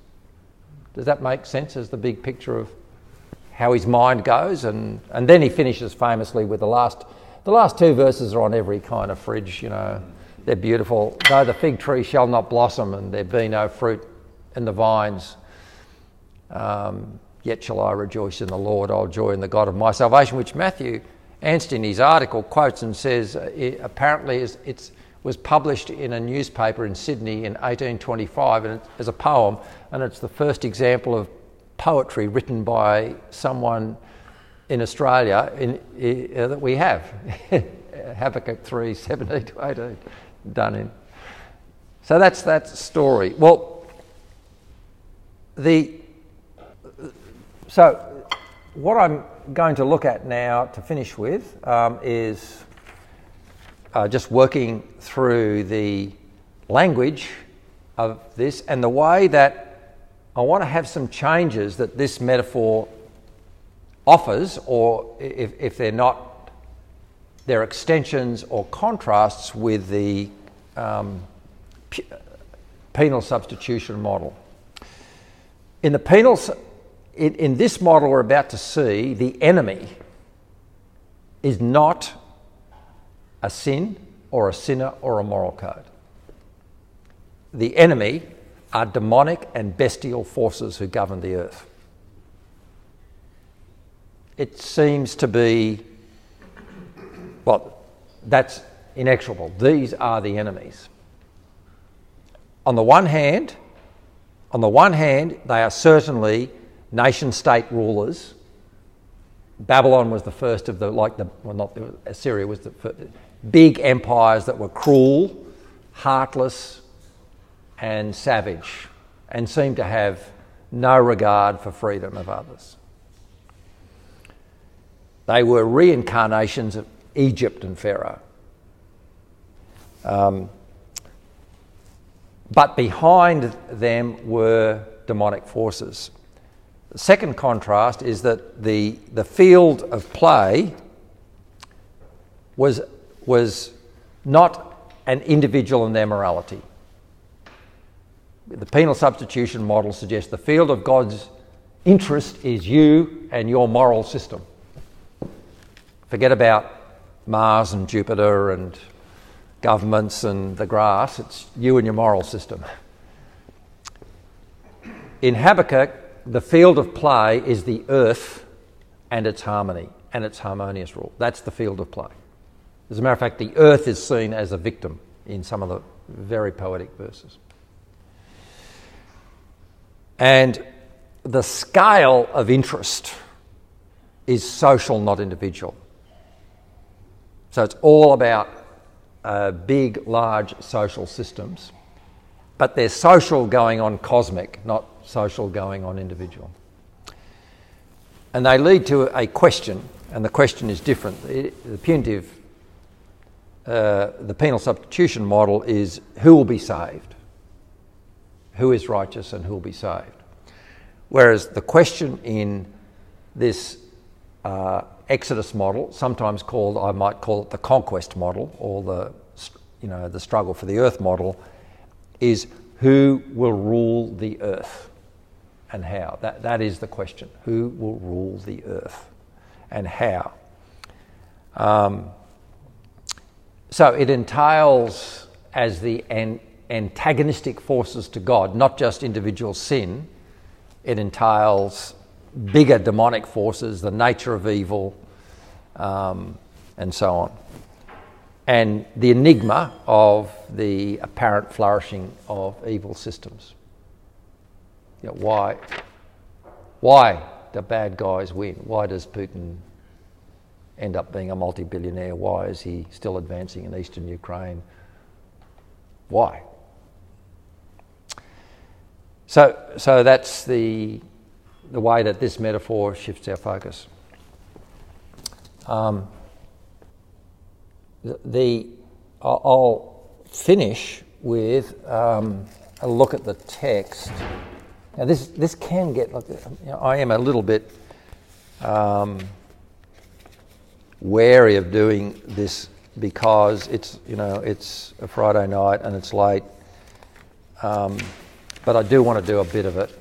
Does that make sense as the big picture of how his mind goes? And and then he finishes famously with the last the last two verses are on every kind of fridge, you know. They're beautiful. Though the fig tree shall not blossom and there be no fruit in the vines, um, yet shall I rejoice in the Lord. I'll joy in the God of my salvation, which Matthew Anstey in his article quotes and says uh, it apparently it was published in a newspaper in Sydney in 1825 and as a poem, and it's the first example of poetry written by someone in Australia in, uh, that we have. Habakkuk 3 17 to 18 done in. So that's that story. Well, the so what I'm going to look at now to finish with um, is uh, just working through the language of this and the way that I want to have some changes that this metaphor offers, or if, if they're not, they're extensions or contrasts with the um, p- penal substitution model. In the penal, in, in this model we're about to see, the enemy is not a sin or a sinner or a moral code. The enemy are demonic and bestial forces who govern the earth it seems to be, well, that's inexorable. These are the enemies. On the one hand, on the one hand, they are certainly nation state rulers. Babylon was the first of the, like the, well, not the, Assyria was the first, big empires that were cruel, heartless, and savage, and seemed to have no regard for freedom of others. They were reincarnations of Egypt and Pharaoh. Um, but behind them were demonic forces. The second contrast is that the, the field of play was, was not an individual in their morality. The penal substitution model suggests the field of God's interest is you and your moral system. Forget about Mars and Jupiter and governments and the grass, it's you and your moral system. In Habakkuk, the field of play is the earth and its harmony and its harmonious rule. That's the field of play. As a matter of fact, the earth is seen as a victim in some of the very poetic verses. And the scale of interest is social, not individual. So it's all about uh, big, large social systems, but there's social going on cosmic, not social going on individual. And they lead to a question, and the question is different. The, punitive, uh, the penal substitution model is who will be saved? Who is righteous and who will be saved? Whereas the question in this uh, Exodus model, sometimes called, I might call it the conquest model or the, you know, the struggle for the earth model, is who will rule the earth and how? That, that is the question. Who will rule the earth and how? Um, so it entails as the an, antagonistic forces to God, not just individual sin, it entails bigger demonic forces, the nature of evil, um, and so on. And the enigma of the apparent flourishing of evil systems. You know, why, why do bad guys win? Why does Putin end up being a multi billionaire? Why is he still advancing in eastern Ukraine? Why? So, so that's the, the way that this metaphor shifts our focus. Um, the, the, I'll finish with um, a look at the text. Now, this, this can get, you know, I am a little bit um, wary of doing this because it's, you know, it's a Friday night and it's late. Um, but I do want to do a bit of it.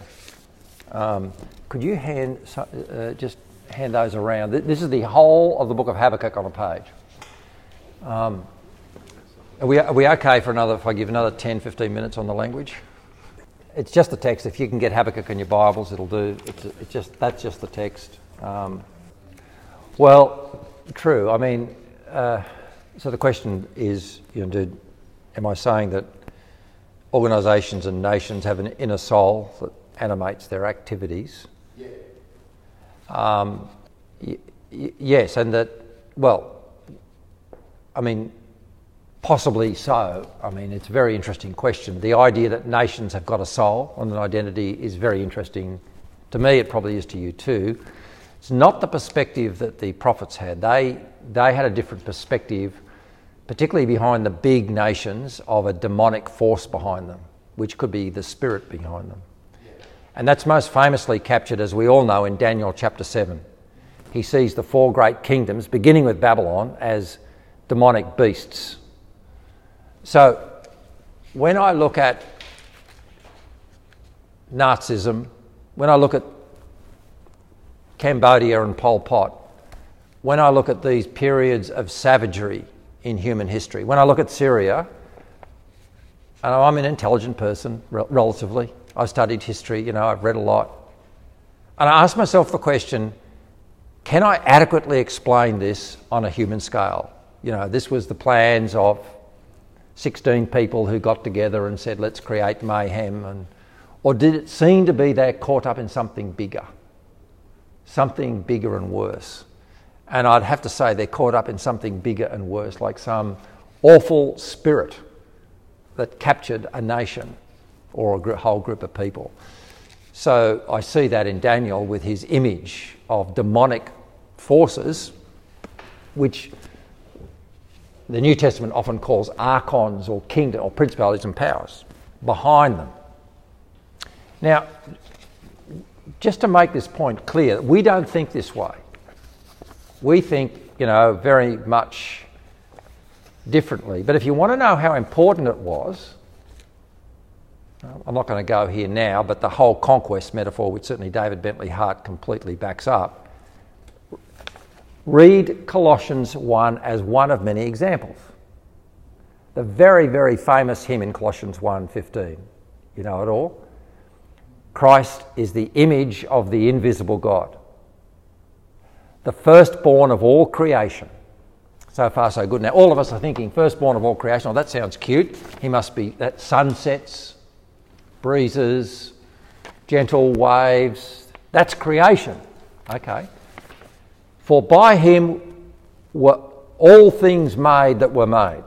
Um, could you hand uh, just hand those around? This is the whole of the book of Habakkuk on a page. Um, are, we, are we okay for another, if I give another 10, 15 minutes on the language? It's just the text. If you can get Habakkuk in your Bibles, it'll do. It's, it's just, that's just the text. Um, well, true. I mean, uh, so the question is, you know, did, am I saying that organisations and nations have an inner soul that animates their activities. Yeah. Um, y- y- yes, and that, well, I mean, possibly so. I mean, it's a very interesting question. The idea that nations have got a soul and an identity is very interesting. To me, it probably is to you too. It's not the perspective that the prophets had. They, they had a different perspective particularly behind the big nations, of a demonic force behind them, which could be the spirit behind them. And that's most famously captured, as we all know, in Daniel chapter 7. He sees the four great kingdoms, beginning with Babylon, as demonic beasts. So when I look at Nazism, when I look at Cambodia and Pol Pot, when I look at these periods of savagery in human history. When I look at Syria, and I'm an intelligent person, relatively. I've studied history, you know, I've read a lot. And I ask myself the question can I adequately explain this on a human scale? You know, this was the plans of 16 people who got together and said, let's create mayhem. And, or did it seem to be they're caught up in something bigger? Something bigger and worse? And I'd have to say they're caught up in something bigger and worse, like some awful spirit that captured a nation or a whole group of people. So I see that in Daniel with his image of demonic forces, which the New Testament often calls archons or kingdom or principalities and powers behind them. Now, just to make this point clear, we don't think this way we think, you know, very much differently. But if you want to know how important it was, I'm not going to go here now, but the whole conquest metaphor, which certainly David Bentley Hart completely backs up, read Colossians 1 as one of many examples. The very, very famous hymn in Colossians 1:15. You know it all? Christ is the image of the invisible God, the firstborn of all creation. So far, so good. Now, all of us are thinking, firstborn of all creation. Oh, that sounds cute. He must be that sunsets, breezes, gentle waves. That's creation. Okay. For by him were all things made that were made.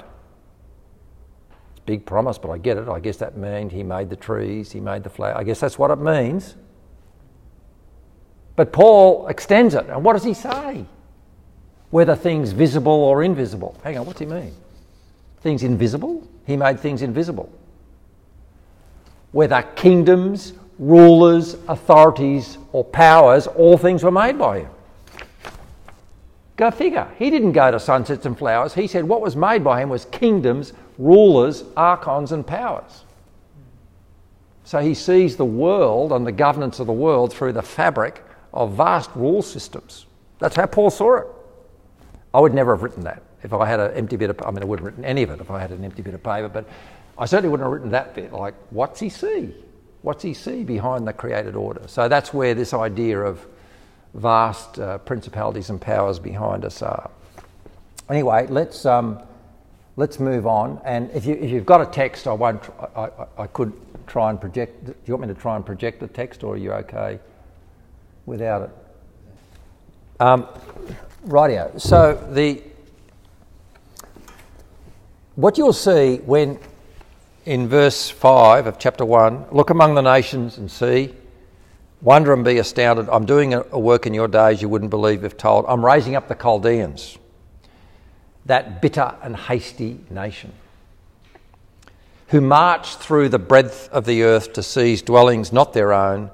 Big promise, but I get it. I guess that means he made the trees, he made the flower. I guess that's what it means. But Paul extends it. And what does he say? Whether things visible or invisible. Hang on, what's he mean? Things invisible? He made things invisible. Whether kingdoms, rulers, authorities, or powers, all things were made by him. Go figure. He didn't go to sunsets and flowers. He said what was made by him was kingdoms, rulers, archons, and powers. So he sees the world and the governance of the world through the fabric of vast rule systems. That's how Paul saw it. I would never have written that if I had an empty bit of, I mean, I wouldn't have written any of it if I had an empty bit of paper, but I certainly wouldn't have written that bit. Like, what's he see? What's he see behind the created order? So that's where this idea of vast uh, principalities and powers behind us are. Anyway, let's, um, let's move on. And if, you, if you've got a text, I, won't, I, I, I could try and project. Do you want me to try and project the text, or are you okay without it? Um, rightio. So the what you'll see when in verse 5 of chapter 1 look among the nations and see Wonder and be astounded. I'm doing a work in your days you wouldn't believe if told. I'm raising up the Chaldeans, that bitter and hasty nation, who march through the breadth of the earth to seize dwellings not their own.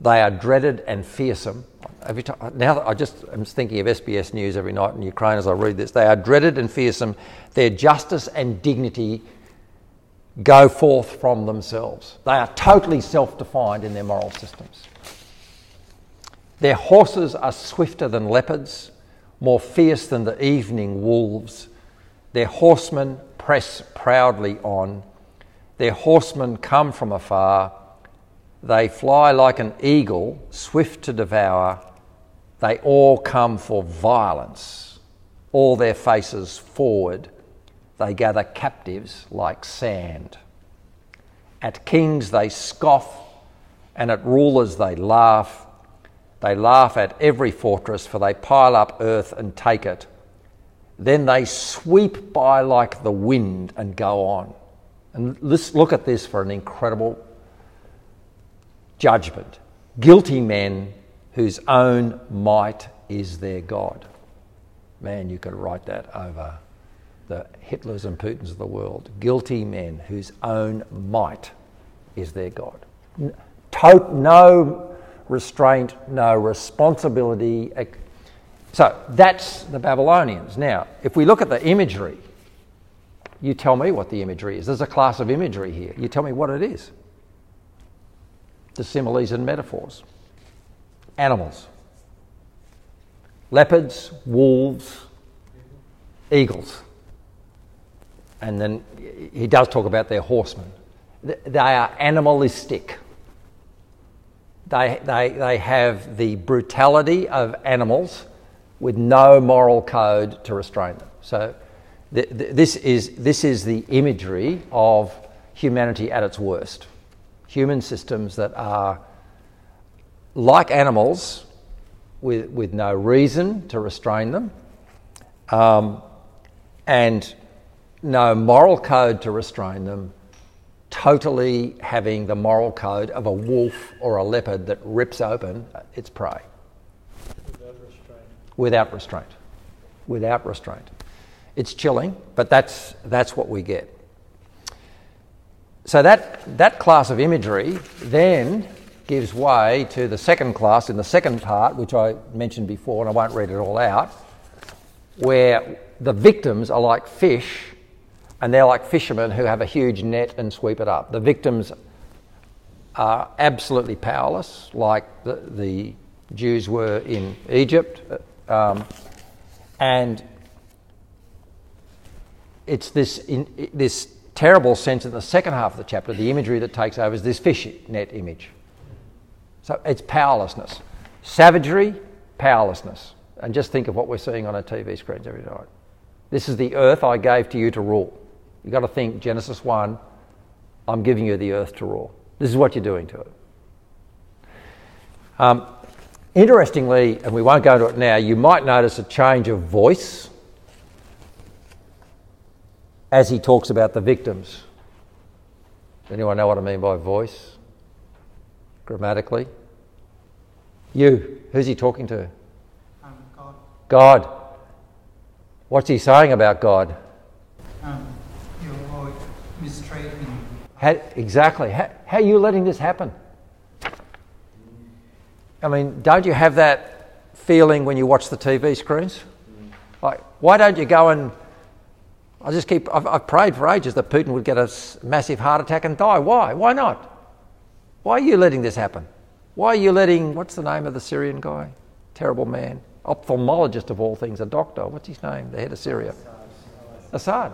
They are dreaded and fearsome. Every time, now I just am thinking of SBS News every night in Ukraine as I read this. They are dreaded and fearsome. Their justice and dignity go forth from themselves. They are totally self defined in their moral systems. Their horses are swifter than leopards, more fierce than the evening wolves. Their horsemen press proudly on. Their horsemen come from afar. They fly like an eagle, swift to devour. They all come for violence, all their faces forward. They gather captives like sand. At kings they scoff, and at rulers they laugh. They laugh at every fortress, for they pile up earth and take it. Then they sweep by like the wind and go on. And let's look at this for an incredible judgment. Guilty men whose own might is their God. Man, you could write that over the Hitlers and Putins of the world. Guilty men whose own might is their God. No restraint, no responsibility. So that's the Babylonians. Now, if we look at the imagery, you tell me what the imagery is. There's a class of imagery here. You tell me what it is. The similes and metaphors. Animals. Leopards, wolves, eagles. And then he does talk about their horsemen. They are animalistic. They, they, they have the brutality of animals with no moral code to restrain them. So, th- th- this, is, this is the imagery of humanity at its worst. Human systems that are like animals with, with no reason to restrain them um, and no moral code to restrain them totally having the moral code of a wolf or a leopard that rips open its prey. Without restraint. Without restraint. Without restraint. It's chilling, but that's, that's what we get. So that, that class of imagery then gives way to the second class in the second part, which I mentioned before, and I won't read it all out, where the victims are like fish, and they're like fishermen who have a huge net and sweep it up. The victims are absolutely powerless, like the, the Jews were in Egypt. Um, and it's this, in, this terrible sense in the second half of the chapter, the imagery that takes over is this fish net image. So it's powerlessness. Savagery, powerlessness. And just think of what we're seeing on our TV screens every night. This is the earth I gave to you to rule. You've got to think Genesis 1, I'm giving you the earth to rule. This is what you're doing to it. Um, interestingly, and we won't go into it now, you might notice a change of voice as he talks about the victims. Anyone know what I mean by voice? Grammatically? You, who's he talking to? Um, God. God. What's he saying about God? Um, you're all mistreating him. How, exactly. How, how are you letting this happen? I mean, don't you have that feeling when you watch the TV screens? Like, why don't you go and. I just keep. I've, I've prayed for ages that Putin would get a massive heart attack and die. Why? Why not? Why are you letting this happen? Why are you letting. What's the name of the Syrian guy? Terrible man. Ophthalmologist of all things, a doctor. What's his name? The head of Syria. Assad.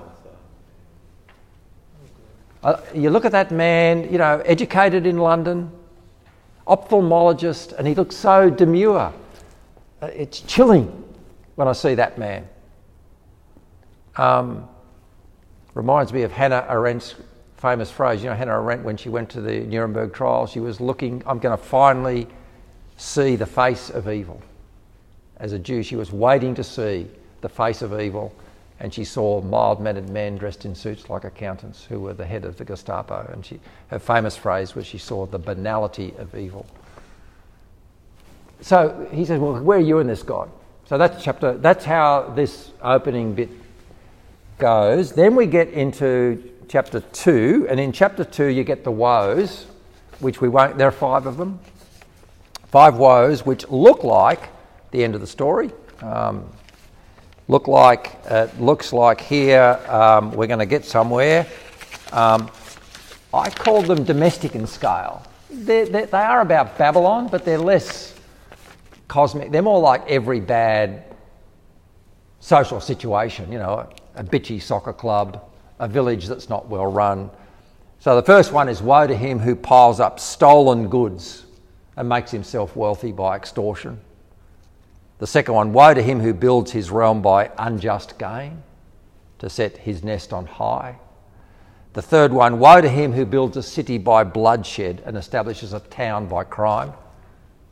Uh, you look at that man, you know, educated in London, ophthalmologist, and he looks so demure. Uh, it's chilling when I see that man. Um, reminds me of Hannah Arendt's famous phrase. You know, Hannah Arendt, when she went to the Nuremberg trial, she was looking, I'm going to finally see the face of evil. As a Jew, she was waiting to see the face of evil, and she saw mild mannered men dressed in suits like accountants who were the head of the Gestapo. And she, her famous phrase was she saw the banality of evil. So he says, Well, where are you in this, God? So that's chapter, that's how this opening bit goes. Then we get into chapter 2, and in chapter 2, you get the woes, which we won't, there are five of them. Five woes which look like the end of the story. Um, look like, uh, looks like here um, we're going to get somewhere. Um, I call them domestic in scale. They're, they're, they are about Babylon, but they're less cosmic. They're more like every bad social situation, you know, a bitchy soccer club, a village that's not well run. So the first one is woe to him who piles up stolen goods and makes himself wealthy by extortion. The second one, woe to him who builds his realm by unjust gain, to set his nest on high. The third one, woe to him who builds a city by bloodshed and establishes a town by crime.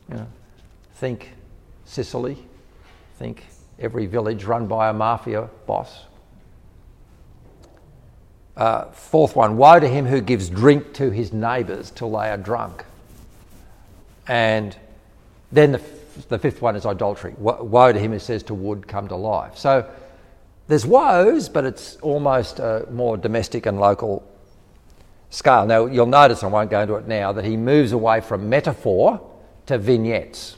You know, think Sicily, think every village run by a mafia boss. Uh, fourth one, woe to him who gives drink to his neighbours till they are drunk. And then the, the fifth one is idolatry. Woe to him who says to wood, come to life. So there's woes, but it's almost a more domestic and local scale. Now, you'll notice, I won't go into it now, that he moves away from metaphor to vignettes.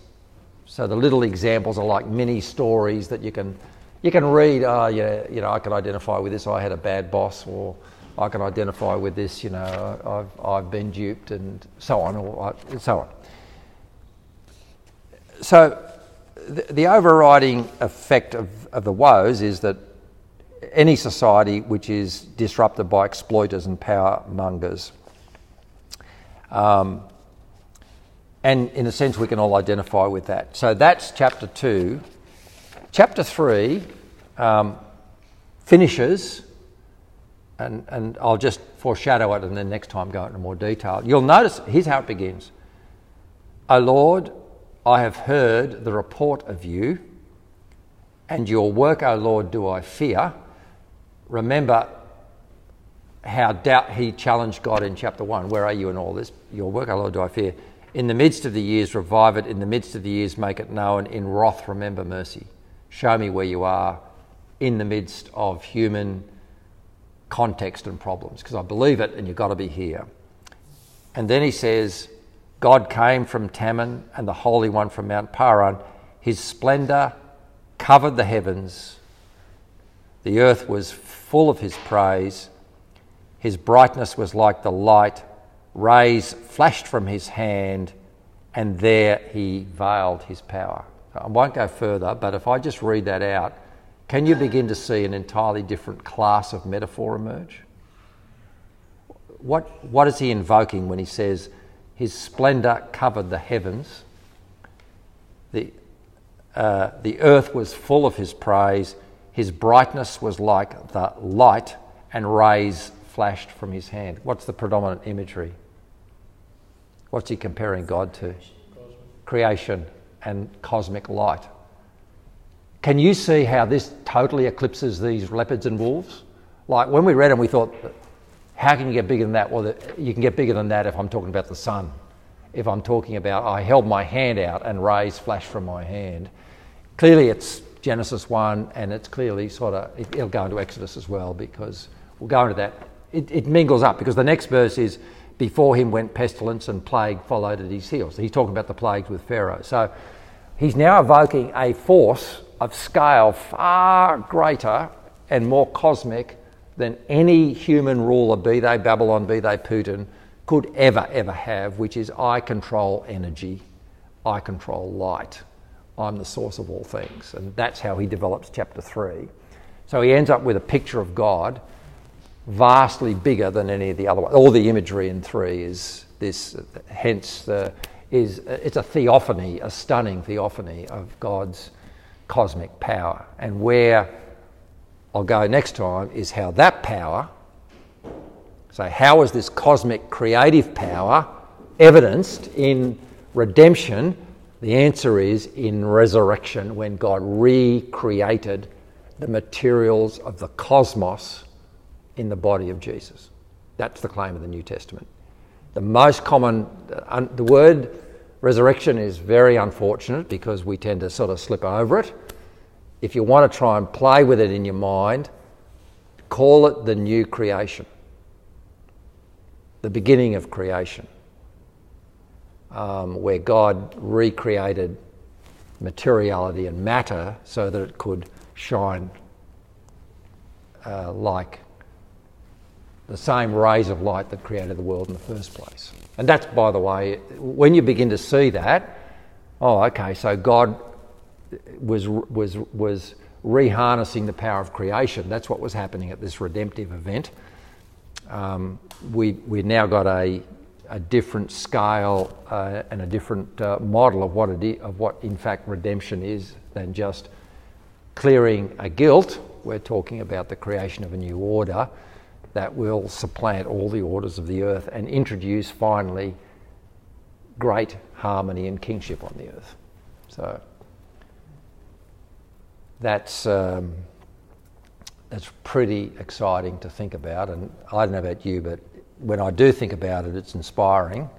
So the little examples are like mini stories that you can you can read. Oh, yeah, you know, I can identify with this. I had a bad boss, or I can identify with this. You know, I've I've been duped, and so on, or I- so on. So the, the overriding effect of, of the woes is that any society which is disrupted by exploiters and power mongers. Um, and in a sense, we can all identify with that. So that's chapter two. Chapter three um, finishes, and, and I'll just foreshadow it and then next time go into more detail. You'll notice, here's how it begins O Lord, I have heard the report of you, and your work, O Lord, do I fear. Remember how doubt he challenged God in chapter 1. Where are you in all this? Your work, O Lord, do I fear. In the midst of the years, revive it. In the midst of the years, make it known. In wrath, remember mercy. Show me where you are in the midst of human context and problems, because I believe it and you've got to be here. And then he says, God came from Teman and the Holy One from Mount Paran. His splendour covered the heavens. The earth was full of his praise. His brightness was like the light. Rays flashed from his hand, and there he veiled his power. I won't go further, but if I just read that out, can you begin to see an entirely different class of metaphor emerge? What, what is he invoking when he says, His splendour covered the heavens? The, uh, the earth was full of his praise. His brightness was like the light, and rays flashed from his hand. What's the predominant imagery? What's he comparing God to? Creation and cosmic light. Can you see how this totally eclipses these leopards and wolves? Like when we read them, we thought, how can you get bigger than that? Well, you can get bigger than that if I'm talking about the sun. If I'm talking about, I held my hand out and rays flashed from my hand. Clearly, it's Genesis 1, and it's clearly sort of, it, will go into Exodus as well because we'll go into that. It, it mingles up because the next verse is, before him went pestilence and plague followed at his heels. He's talking about the plagues with Pharaoh. So he's now evoking a force of scale far greater and more cosmic than any human ruler, be they Babylon, be they Putin, could ever, ever have, which is I control energy, I control light, I'm the source of all things. And that's how he develops chapter 3. So he ends up with a picture of God vastly bigger than any of the other ones. All the imagery in 3 is this, hence, the, is, it's a theophany, a stunning theophany of God's cosmic power. And where I'll go next time is how that power, so how is this cosmic creative power evidenced in redemption? The answer is in resurrection when God recreated the materials of the cosmos in the body of Jesus. That's the claim of the New Testament. The most common, uh, the word resurrection is very unfortunate because we tend to sort of slip over it if you want to try and play with it in your mind, call it the new creation, the beginning of creation, um, where God recreated materiality and matter so that it could shine uh, like the same rays of light that created the world in the first place. And that's, by the way, when you begin to see that, oh, okay, so God was, was, was reharnessing the power of creation. That's what was happening at this redemptive event. Um, we, we've now got a, a different scale uh, and a different uh, model of what, it of what, in fact, redemption is than just clearing a guilt. We're talking about the creation of a new order that will supplant all the orders of the earth and introduce finally great harmony and kingship on the earth. So that's, um, that's pretty exciting to think about. And I don't know about you, but when I do think about it, it's inspiring.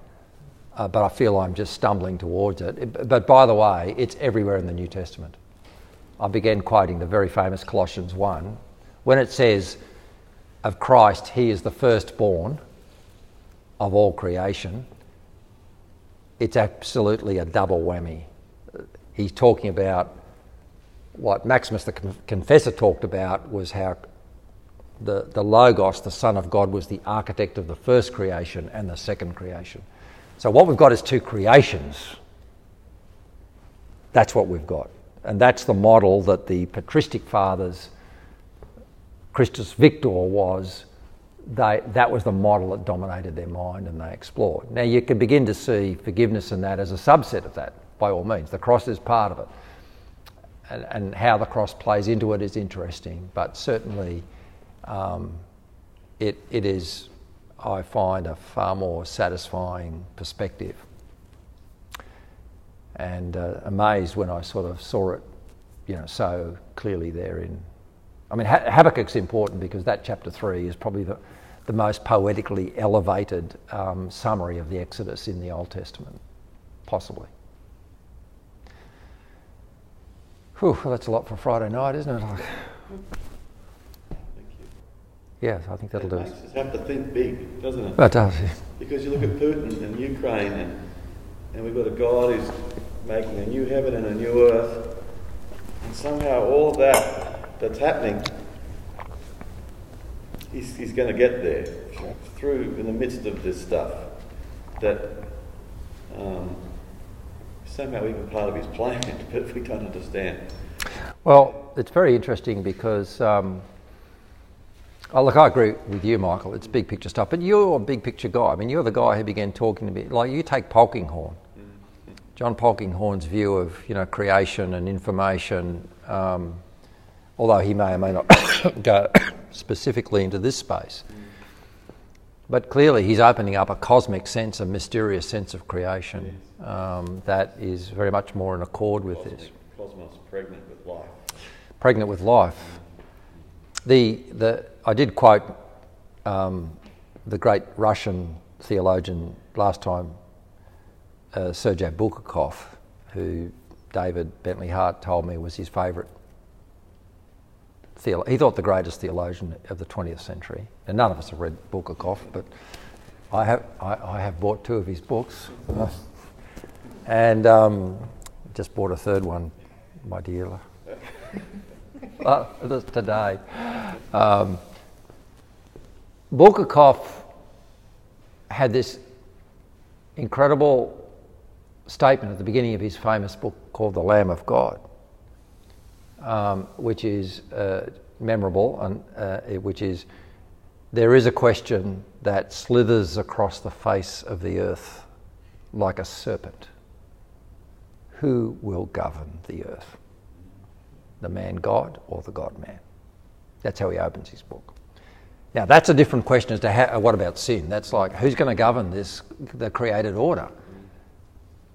Uh, but I feel I'm just stumbling towards it. But by the way, it's everywhere in the New Testament. I began quoting the very famous Colossians 1 when it says of Christ, He is the firstborn of all creation. It's absolutely a double whammy. He's talking about what Maximus the Confessor talked about was how the, the Logos, the Son of God, was the architect of the first creation and the second creation. So, what we've got is two creations. That's what we've got. And that's the model that the patristic fathers, Christus Victor was, they, that was the model that dominated their mind and they explored. Now, you can begin to see forgiveness in that as a subset of that, by all means. The cross is part of it and, and, how the cross plays into it is interesting, but certainly um, it, it is, I find, a far more satisfying perspective. And uh, amazed when I sort of saw it, you know, so clearly there in. I mean, Habakkuk's important because that chapter three is probably the, the most poetically elevated um, summary of the Exodus in the Old Testament, possibly. Whew, that's a lot for Friday night, isn't it? Yeah, I think that'll it do makes us have to think big, doesn't it? It does. Yeah. Because you look at Putin and Ukraine, and, and we've got a God who's making a new heaven and a new earth, and somehow all of that that's happening he's, he's going to get there through in the midst of this stuff that um, somehow even part of his plan, but we don't understand. Well, it's very interesting because, um, oh, look, I agree with you, Michael. It's big picture stuff, but you're a big picture guy. I mean, you're the guy who began talking to me. Like, you take Polkinghorne, John Polkinghorne's view of you know creation and information. Um, although he may or may not go specifically into this space. But clearly, he's opening up a cosmic sense, a mysterious sense of creation um, that is very much more in accord with Cosmic, this. Cosmos pregnant with life. Pregnant with life. The, the, I did quote um, the great Russian theologian last time, uh, Sergei Bulgakov, who David Bentley Hart told me was his favourite theolo- he thought the greatest theologian of the 20th century. And none of us have read Bulgakov, but I have, I, I have bought two of his books. and um, just bought a third one, my dear. uh, today. Um, Bulgakov had this incredible statement at the beginning of his famous book called The Lamb of God um, which is uh, memorable, and uh, which is there is a question that slithers across the face of the earth like a serpent. Who will govern the earth? The man God or the God man? That's how he opens his book. Now, that's a different question as to how, what about sin? That's like, who's going to govern this, the created order?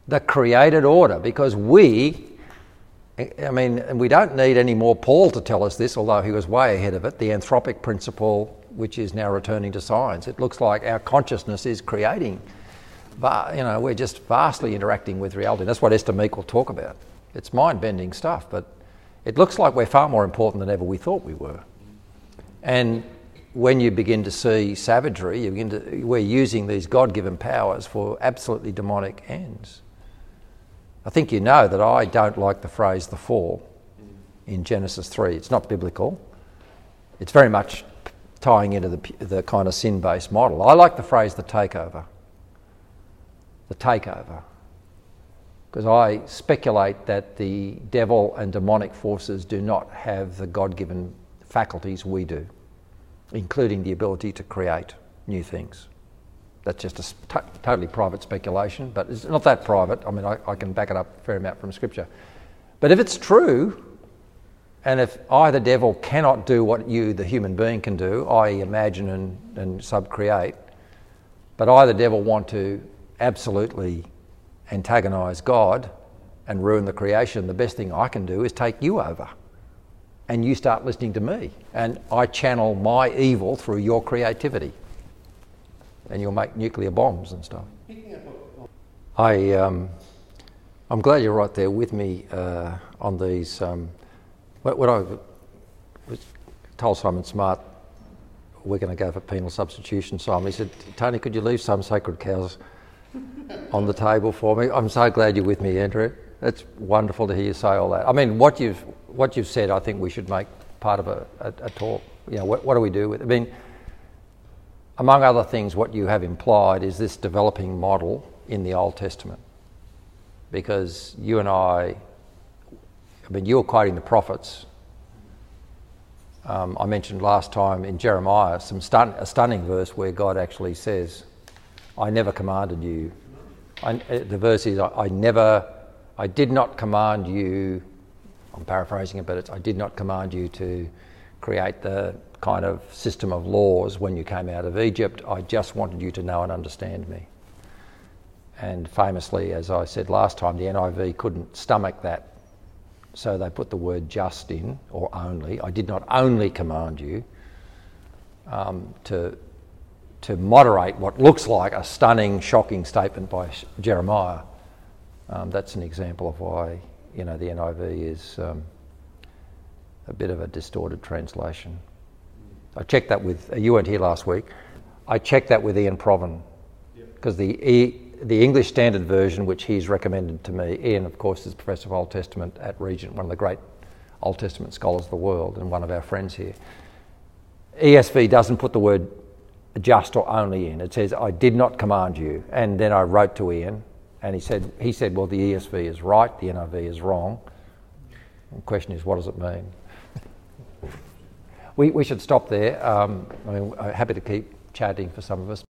The created order, because we I mean, and we don't need any more Paul to tell us this, although he was way ahead of it. The anthropic principle, which is now returning to science, it looks like our consciousness is creating. But you know, we're just vastly interacting with reality. That's what Esther Meek will talk about. It's mind-bending stuff, but it looks like we're far more important than ever we thought we were. And when you begin to see savagery, you begin to, we're using these God-given powers for absolutely demonic ends. I think you know that I don't like the phrase the fall in Genesis 3. It's not biblical. It's very much tying into the, the kind of sin based model. I like the phrase the takeover. The takeover. Because I speculate that the devil and demonic forces do not have the God given faculties we do, including the ability to create new things. That's just a totally private speculation, but it's not that private. I mean, I, I can back it up a fair amount from Scripture. But if it's true, and if I, the devil, cannot do what you, the human being, can do, i.e., imagine and, and subcreate, but I, the devil, want to absolutely antagonize God and ruin the creation, the best thing I can do is take you over. And you start listening to me. And I channel my evil through your creativity and you'll make nuclear bombs and stuff. I, um, I'm glad you're right there with me uh, on these. Um, when when I was told Simon Smart we're going to go for penal substitution, Simon, he said, Tony, could you leave some sacred cows on the table for me? I'm so glad you're with me, Andrew. It's wonderful to hear you say all that. I mean, what you've, what you've said, I think we should make part of a, a, a talk. You know, what, what do we do with it? I mean, among other things, what you have implied is this developing model in the Old Testament. Because you and I, I mean, you're quoting the prophets. Um, I mentioned last time in Jeremiah some stun, a stunning verse where God actually says, I never commanded you. I, uh, the verse is, I, I never, I did not command you, I'm paraphrasing it, but I did not command you to create the kind of system of laws when you came out of Egypt. I just wanted you to know and understand me. And famously, as I said last time, the NIV couldn't stomach that. So they put the word just in, or only. I did not only command you um, to, to moderate what looks like a stunning, shocking statement by Jeremiah. Um, that's an example of why you know the NIV is um, a bit of a distorted translation. I checked that with, uh, you weren't here last week. I checked that with Iain Provan because the, e, the English Standard Version, which he's recommended to me, Iain, of course, is Professor of Old Testament at Regent, one of the great Old Testament scholars of the world and one of our friends here. ESV doesn't put the word just or only in. It says, I did not command you. And then I wrote to Iain and he said, he said well, the ESV is right, the NIV is wrong. The question is, what does it mean? we, we should stop there. Um, I mean, I'm happy to keep chatting for some of us.